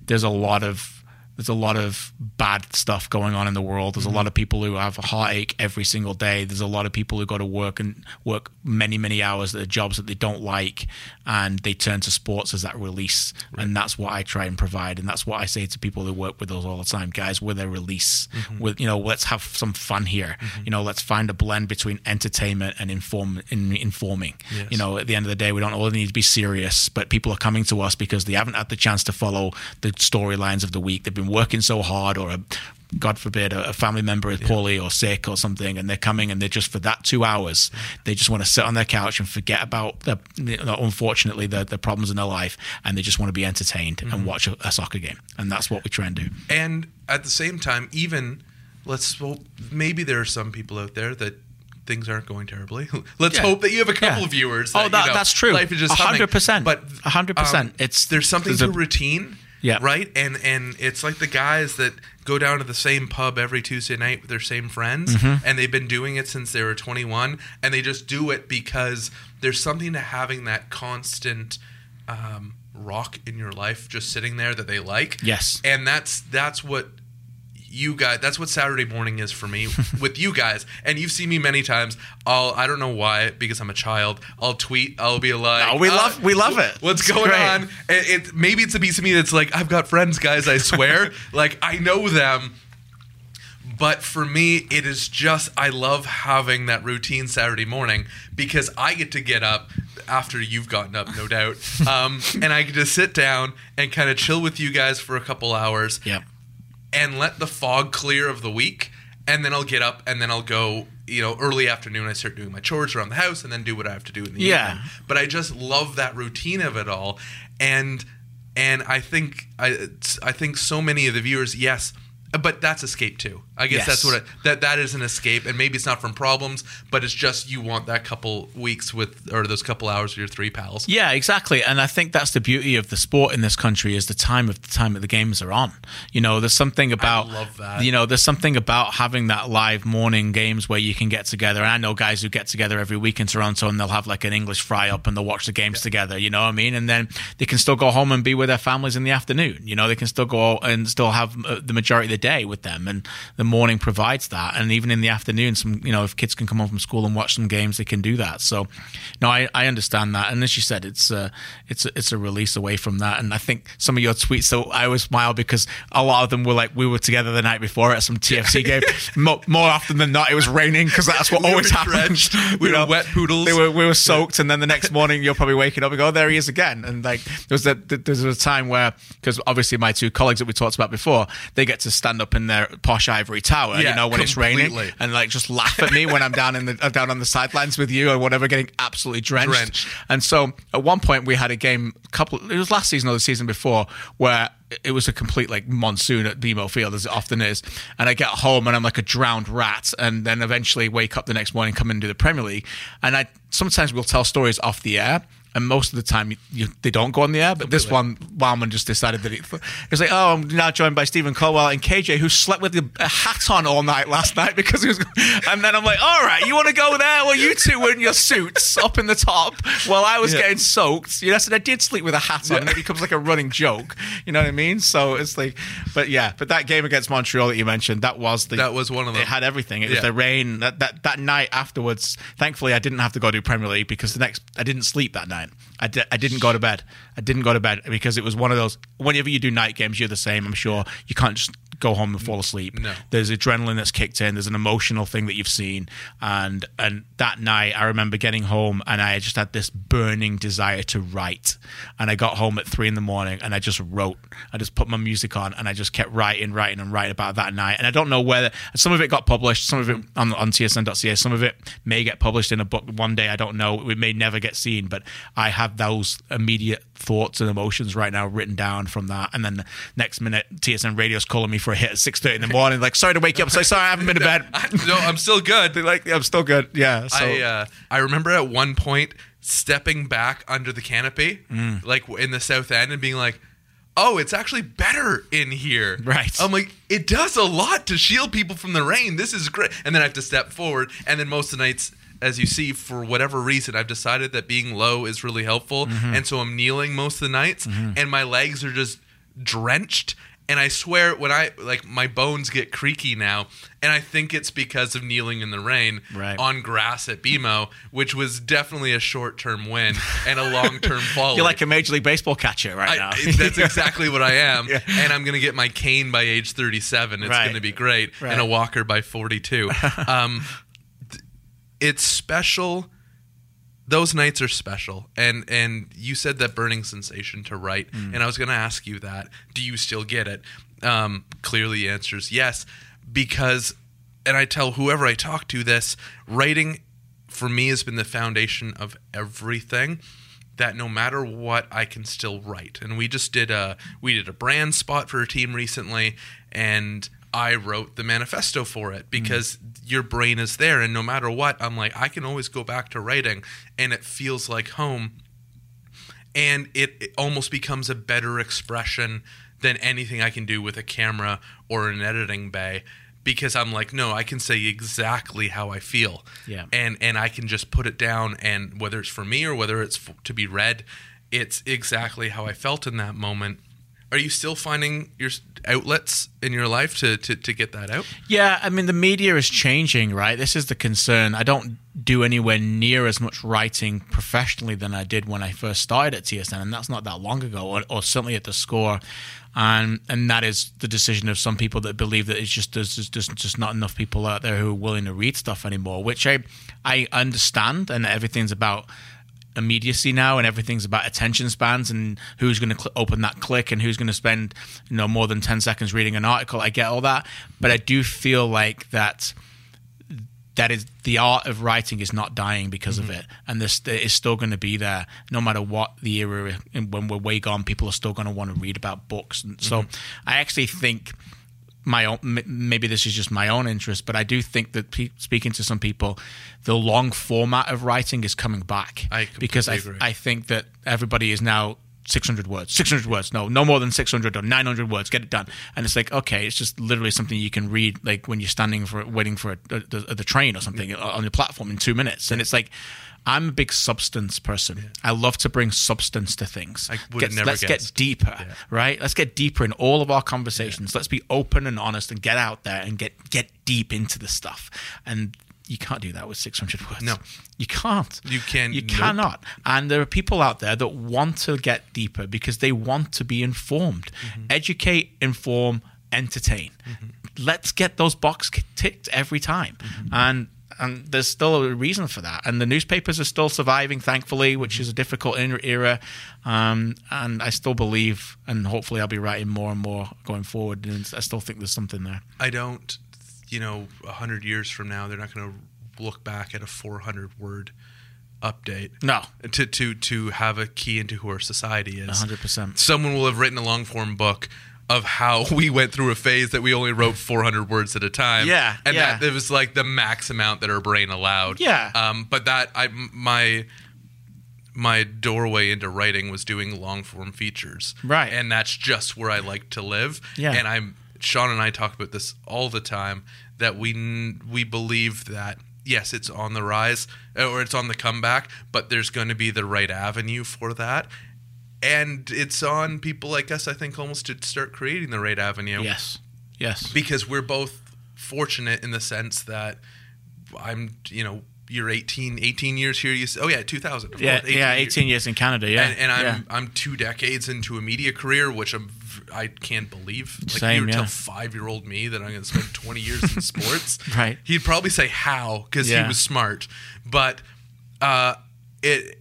there's a lot of there's a lot of bad stuff going on in the world. There's a mm-hmm. lot of people who have a heartache every single day. There's a lot of people who go to work and work many, many hours at jobs that they don't like, and they turn to sports as that release. And that's what I try and provide, and that's what I say to people who work with us all the time, guys. With a release, mm-hmm. with you know, let's have some fun here. Mm-hmm. You know, let's find a blend between entertainment and inform in, informing. Yes. You know, at the end of the day, we don't all need to be serious, but people are coming to us because they haven't had the chance to follow the storylines of the week. They've been working so hard, or a, God forbid, a, family member is poorly or sick or something, and they're coming and they're just for that two hours, they just want to sit on their couch and forget about the, unfortunately, the, the problems in their life, and they just want to be entertained and watch a, a soccer game, and that's what we try and do. and at the same time even let's hope maybe there are some people out there that things aren't going terribly let's Yeah. hope that you have a couple Yeah. of viewers Oh, that, that- you know, that's true. life is just hundred percent. but hundred percent. um, It's- there's something to a- routine Yeah. right and and it's like the guys that go down to the same pub every tuesday night with their same friends Mm-hmm. and they've been doing it since they were 21 and they just do it because there's something to having that constant um, rock in your life just sitting there that they like Yes. and that's that's what you guys that's what saturday morning is for me with you guys. And you've seen me many times. I'll i don't know why because i'm a child. I'll tweet i'll be like Oh, we "Uh, love- we love it. what's It's going great. on? It, it maybe it's a piece of me that's like i've got friends guys i swear. Like i know them. But for me it is just i love having that routine saturday morning because i get to get up after you've gotten up no doubt. Um, and i get to sit down and kind of chill with you guys for a couple hours. Yeah. And let the fog clear of the week and then I'll get up and then I'll go, you know, early afternoon I start doing my chores around the house and then do what I have to do in the Yeah. evening. But I just love that routine of it all and and I think I I think so many of the viewers, yes, but that's escape too. I guess Yes. that's what it, that that is an escape, and maybe it's not from problems, but it's just you want that couple weeks with or those couple hours with your three pals. Yeah, exactly. And I think that's the beauty of the sport in this country is the time of the time that the games are on. You know, there's something about. You know, there's something about having that live morning games where you can get together. And I know guys who get together every week in Toronto and they'll have like an English fry up and they'll watch the games together. You know what I mean? And then they can still go home and be with their families in the afternoon. You know, they can still go and still have uh, the majority of the day with them. And the morning provides that. And even in the afternoon, some you know, if kids can come home from school and watch some games, they can do that. So, no, I, I understand that. And as you said, it's a it's a, it's a release away from that. And I think some of your tweets, so I always smile because a lot of them were like we were together the night before at some TFC game. More, more often than not, it was raining because that's what We always happens. We You were wet poodles. They were we were soaked, and then the next morning you're probably waking up and go, oh, there he is again. And like there was a there was a time where because obviously my two colleagues that we talked about before, they get to stand up in their posh ivory tower, Yeah, you know, when it's raining, and like just laugh at me when I'm down in the uh, down on the sidelines with you or whatever, getting absolutely drenched. Drenched. And so at one point we had a game, couple it was last season or the season before, where it was a complete like monsoon at BMO Field as it often is. And I get home and I'm like a drowned rat, and then eventually wake up the next morning, come and do the Premier League. And I sometimes we'll tell stories off the air. And most of the time, you, you, they don't go on the air. But this one, Wileman just decided that it, it was like, oh, I'm now joined by Steven Caldwell and KJ, who slept with a hat on all night last night because he was. And then I'm like, all right, you want to go there? Well, you two were in your suits up in the top while I was Yeah. getting soaked. You know, so I did sleep with a hat on, and it becomes like a running joke. You know what I mean? So it's like, but yeah, but that game against Montreal that you mentioned, that was the That was one of them. It had everything. It was the rain. That that that night afterwards. Thankfully, I didn't have to go do Premier League because the next I didn't sleep that night. Right. I, didn't go to bed. I didn't go to bed because it was one of those. Whenever you do night games, you're the same. I'm sure you can't just go home and fall asleep. No. There's adrenaline that's kicked in. There's an emotional thing that you've seen, and and that night I remember getting home and I just had this burning desire to write. And I got home at three in the morning and I just wrote. I just put my music on and I just kept writing, writing, and writing about that night. And I don't know whether some of it got published, some of it on on TSN.ca, some of it may get published in a book one day. I don't know. It may never get seen, but I have those immediate thoughts and emotions right now written down from that. And then the next minute, TSN radio's calling me for a hit at six thirty in the morning. Like, sorry to wake you up. So sorry, I haven't been to bed. no, I'm still good. They're like, I'm still good. Yeah. So I uh, I remember at one point stepping back under the canopy, Mm. like in the south end, and being like, "Oh, it's actually better in here." Right. I'm like, it does a lot to shield people from the rain. This is great. And then I have to step forward, and then most of the nights. As you see, for whatever reason, I've decided that being low is really helpful, Mm-hmm. and so I'm kneeling most of the nights, and my legs are just drenched. And I swear, when I like my bones get creaky now, and I think it's because of kneeling in the rain Right. on grass at BMO, which was definitely a short term win and a long term fall. you're like a Major League Baseball catcher right now. I, that's exactly what I am. Yeah. And I'm going to get my cane by age 37. It's Right. going to be great. Right. And a walker by 42. um, it's special. Those nights are special. And and you said that burning sensation to write. Mm. And I was going to ask you that. Do you still get it? Um, clearly, the answer is yes. Because, and I tell whoever I talk to this, writing for me has been the foundation of everything that no matter what I can still write. And we just did a we did a brand spot for a team recently and I wrote the manifesto for it because your brain is there and no matter what I'm like I can always go back to writing and it feels like home. And it, it almost becomes a better expression than anything I can do with a camera or an editing bay because I'm like no I can say exactly how I feel. Yeah. and and I can just put it down and whether it's for me or whether it's f- to be read it's exactly how I felt in that moment are you still finding your outlets in your life to, to, to get that out Yeah, I mean the media is changing, right? This is the concern. I don't do anywhere near as much writing professionally than I did when I first started at TSN, and that's not that long ago, or, or certainly at the score. And and that is the decision of some people that believe that it's just there's just, just just not enough people out there who are willing to read stuff anymore, which I I understand, and everything's about immediacy now and everything's about attention spans and who's going to cl- open that click and who's going to spend you know more than 10 seconds reading an article. I get all that but i do feel like that that is the art of writing is not dying because of mm-hmm. it. And this is still going to be there no matter what the era when we're way gone people are still going to want to read about books. And so mm-hmm. i actually think my own maybe this is just my own interest but i do think that pe- speaking to some people the long format of writing is coming back. I because I. I think that everybody is now 600 words 600 words no no more than 600 or 900 words get it done. And it's like okay it's just literally something you can read like when you're standing for waiting for a, the, the train or something on the platform in two minutes. And it's like I'm a big substance person. I love to bring substance to things. I would Get- let's guessed. get deeper, right? Let's get deeper in all of our conversations. Let's be open and honest and get out there and get get deep into the stuff. And you can't do that with 600 words. No. you can't. You can't- You nope. cannot. And there are people out there that want to get deeper because they want to be informed. Mm-hmm. Educate, inform, entertain. Let's get those boxes ticked every time. Mm-hmm. And and there's still a reason for that. And the newspapers are still surviving, thankfully, which is a difficult era. Um, and I still believe, and hopefully I'll be writing more and more going forward. And I still think there's something there. I don't, you know, a hundred years from now, they're not going to look back at a 400 word update. No. To to to have a key into who our society is. 100%. Someone will have written a long form book of how we went through a phase that we only wrote 400 words at a time. Yeah, and yeah. that it was like the max amount that our brain allowed. Yeah. Um, but that I my my doorway into writing was doing long form features. Right. And that's just where I like to live. Yeah. And I'm Sean and I talk about this all the time that we we believe that yes, it's on the rise or it's on the comeback, but there's going to be the right avenue for that. And it's on people like us, I think, almost to start creating the right avenue Yes. Yes. because we're both fortunate in the sense that I'm, you know, you're 18, 18 years here. You, oh yeah, 2000. yeah, course, yeah, 18 years in Canada. Yeah. And, and I'm yeah. I'm two decades into a media career, which I'm I can't believe. Like Same, you yeah. tell five year old me that I'm going to spend 20 years in sports. Right. He'd probably say how because Yeah. he was smart, but uh, it.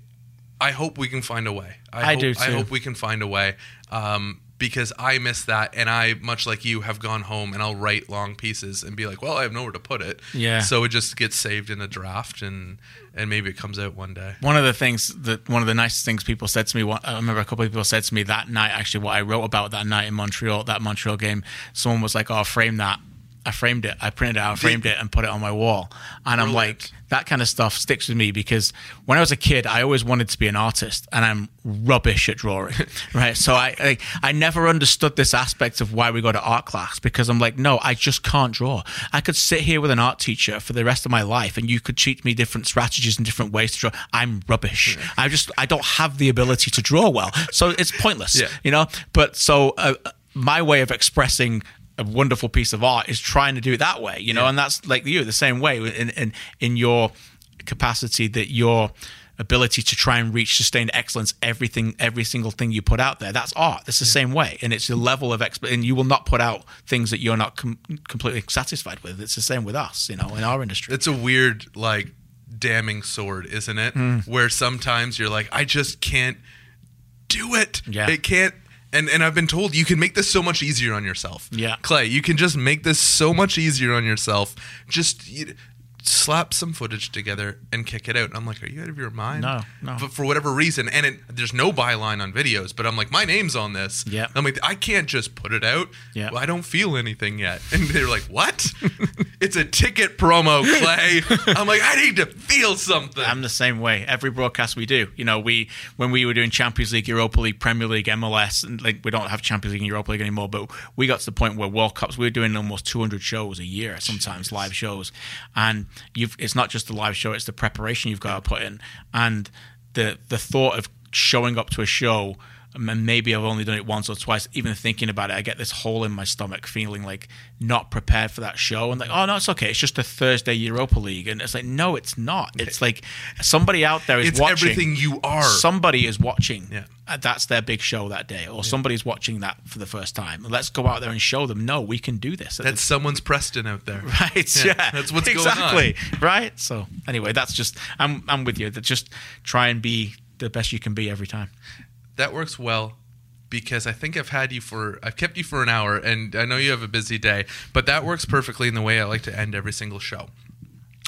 I hope we can find a way. I hope, do, I hope we can find a way. Um, because I miss that, and I, much like you, have gone home and I'll write long pieces and be like, "Well, I have nowhere to put it." Yeah. So it just gets saved in a draft, and and maybe it comes out one day. one of the things that one of the nicest things people said to me i remember a couple of people said to me that night actually what i wrote about that night in montreal that montreal game someone was like oh frame that i framed it i printed it out framed it and put it on my wall and i'm Brilliant. like that kind of stuff sticks with me because when i was a kid i always wanted to be an artist and i'm rubbish at drawing right? So I, I i never understood this aspect of why we go to art class because i'm like no i just can't draw. I could sit here with an art teacher for the rest of my life and you could teach me different strategies and different ways to draw. I'm rubbish. I just i don't have the ability to draw well. So it's pointless Yeah. you know? But so uh, my way of expressing a wonderful piece of art is trying to do it that way you know and that's like you the same way in in in your capacity that your ability to try and reach sustained excellence everything every single thing you put out there that's art. That's the same way and it's a level of exp- and you will not put out things that you're not com- completely satisfied with. It's the same with us you know in our industry. It's a weird like damning sword isn't it? Mm. where sometimes you're like i just can't do it. Yeah. it can't and and i've been told you can make this so much easier on yourself Yeah. clay you can just make this so much easier on yourself just you, slap some footage together and kick it out. And i'm like are you out of your mind? No, no. but for whatever reason. And it, there's no byline on videos but i'm like my name's on this. Yeah. i'm like i can't just put it out. Yeah. well, i don't feel anything yet. And they're like what? It's a ticket promo clay. I'm like i need to feel something. I'm the same way. Every broadcast we do, you know, we when we were doing Champions League, Europa League, Premier League, MLS, and like we don't have Champions League and Europa League anymore, but we got to the point where World Cups, we were doing almost 200 shows a year, sometimes live shows, and you've it's not just the live show; it's the preparation you've got to put in, and the the thought of showing up to a show. And maybe I've only done it once or twice. Even thinking about it, I get this hole in my stomach, feeling like not prepared for that show. And like, oh no, it's okay. It's just a Thursday Europa League, and it's like, no, it's not. It's like somebody out there is it's watching. everything you are Somebody is watching. Yeah. Uh, That's their big show that day, or somebody's watching that for the first time. Let's go out there and show them. No, we can do this. that's someone's preston out there right. Yeah, Yeah, that's what's going on. exactly right. So anyway, that's just I'm I'm with you. That just try and be the best you can be every time. That works well because I think I've had you for I've kept you for an hour and I know you have a busy day, but that works perfectly in the way I like to end every single show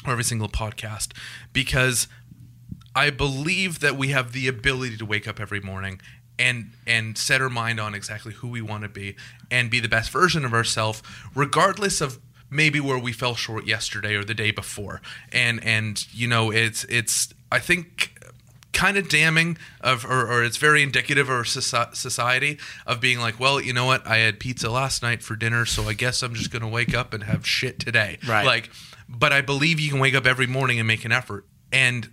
or every single podcast because I believe that we have the ability to wake up every morning and and set our mind on exactly who we want to be and be the best version of ourselves regardless of maybe where we fell short yesterday or the day before. And and you know it's it's i think kind of damning of or, or it's very indicative of society of being like well you know what i had pizza last night for dinner so i guess i'm just going to wake up and have shit today Right. like but i believe you can wake up every morning and make an effort and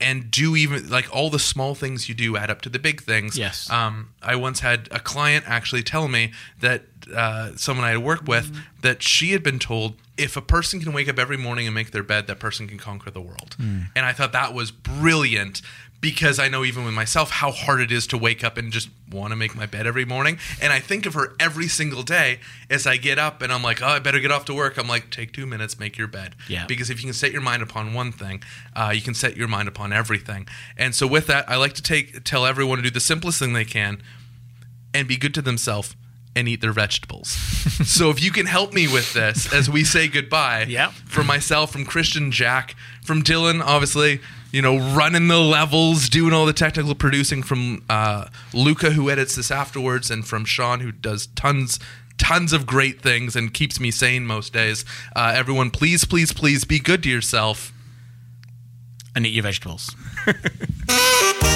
and do even like all the small things you do add up to the big things. Yes. Um, I once had a client actually tell me that uh, someone I had worked with that she had been told if a person can wake up every morning and make their bed, that person can conquer the world. And I thought that was brilliant because I know even with myself how hard it is to wake up and just want to make my bed every morning. And I think of her every single day as I get up and I'm like, oh, I better get off to work. I'm like, take two minutes, make your bed. Yeah. Because if you can set your mind upon one thing, uh, you can set your mind upon everything. And so with that, I like to take tell everyone to do the simplest thing they can and be good to themselves and eat their vegetables. so if you can help me with this as we say goodbye, Yep. from myself, from Kristian Jack, from Dylan, obviously, you know, running the levels, doing all the technical producing, from uh, Luca, who edits this afterwards, and from Sean, who does tons. Tons of great things and keeps me sane most days. Uh, everyone, please, please, please be good to yourself. And eat your vegetables. Bye.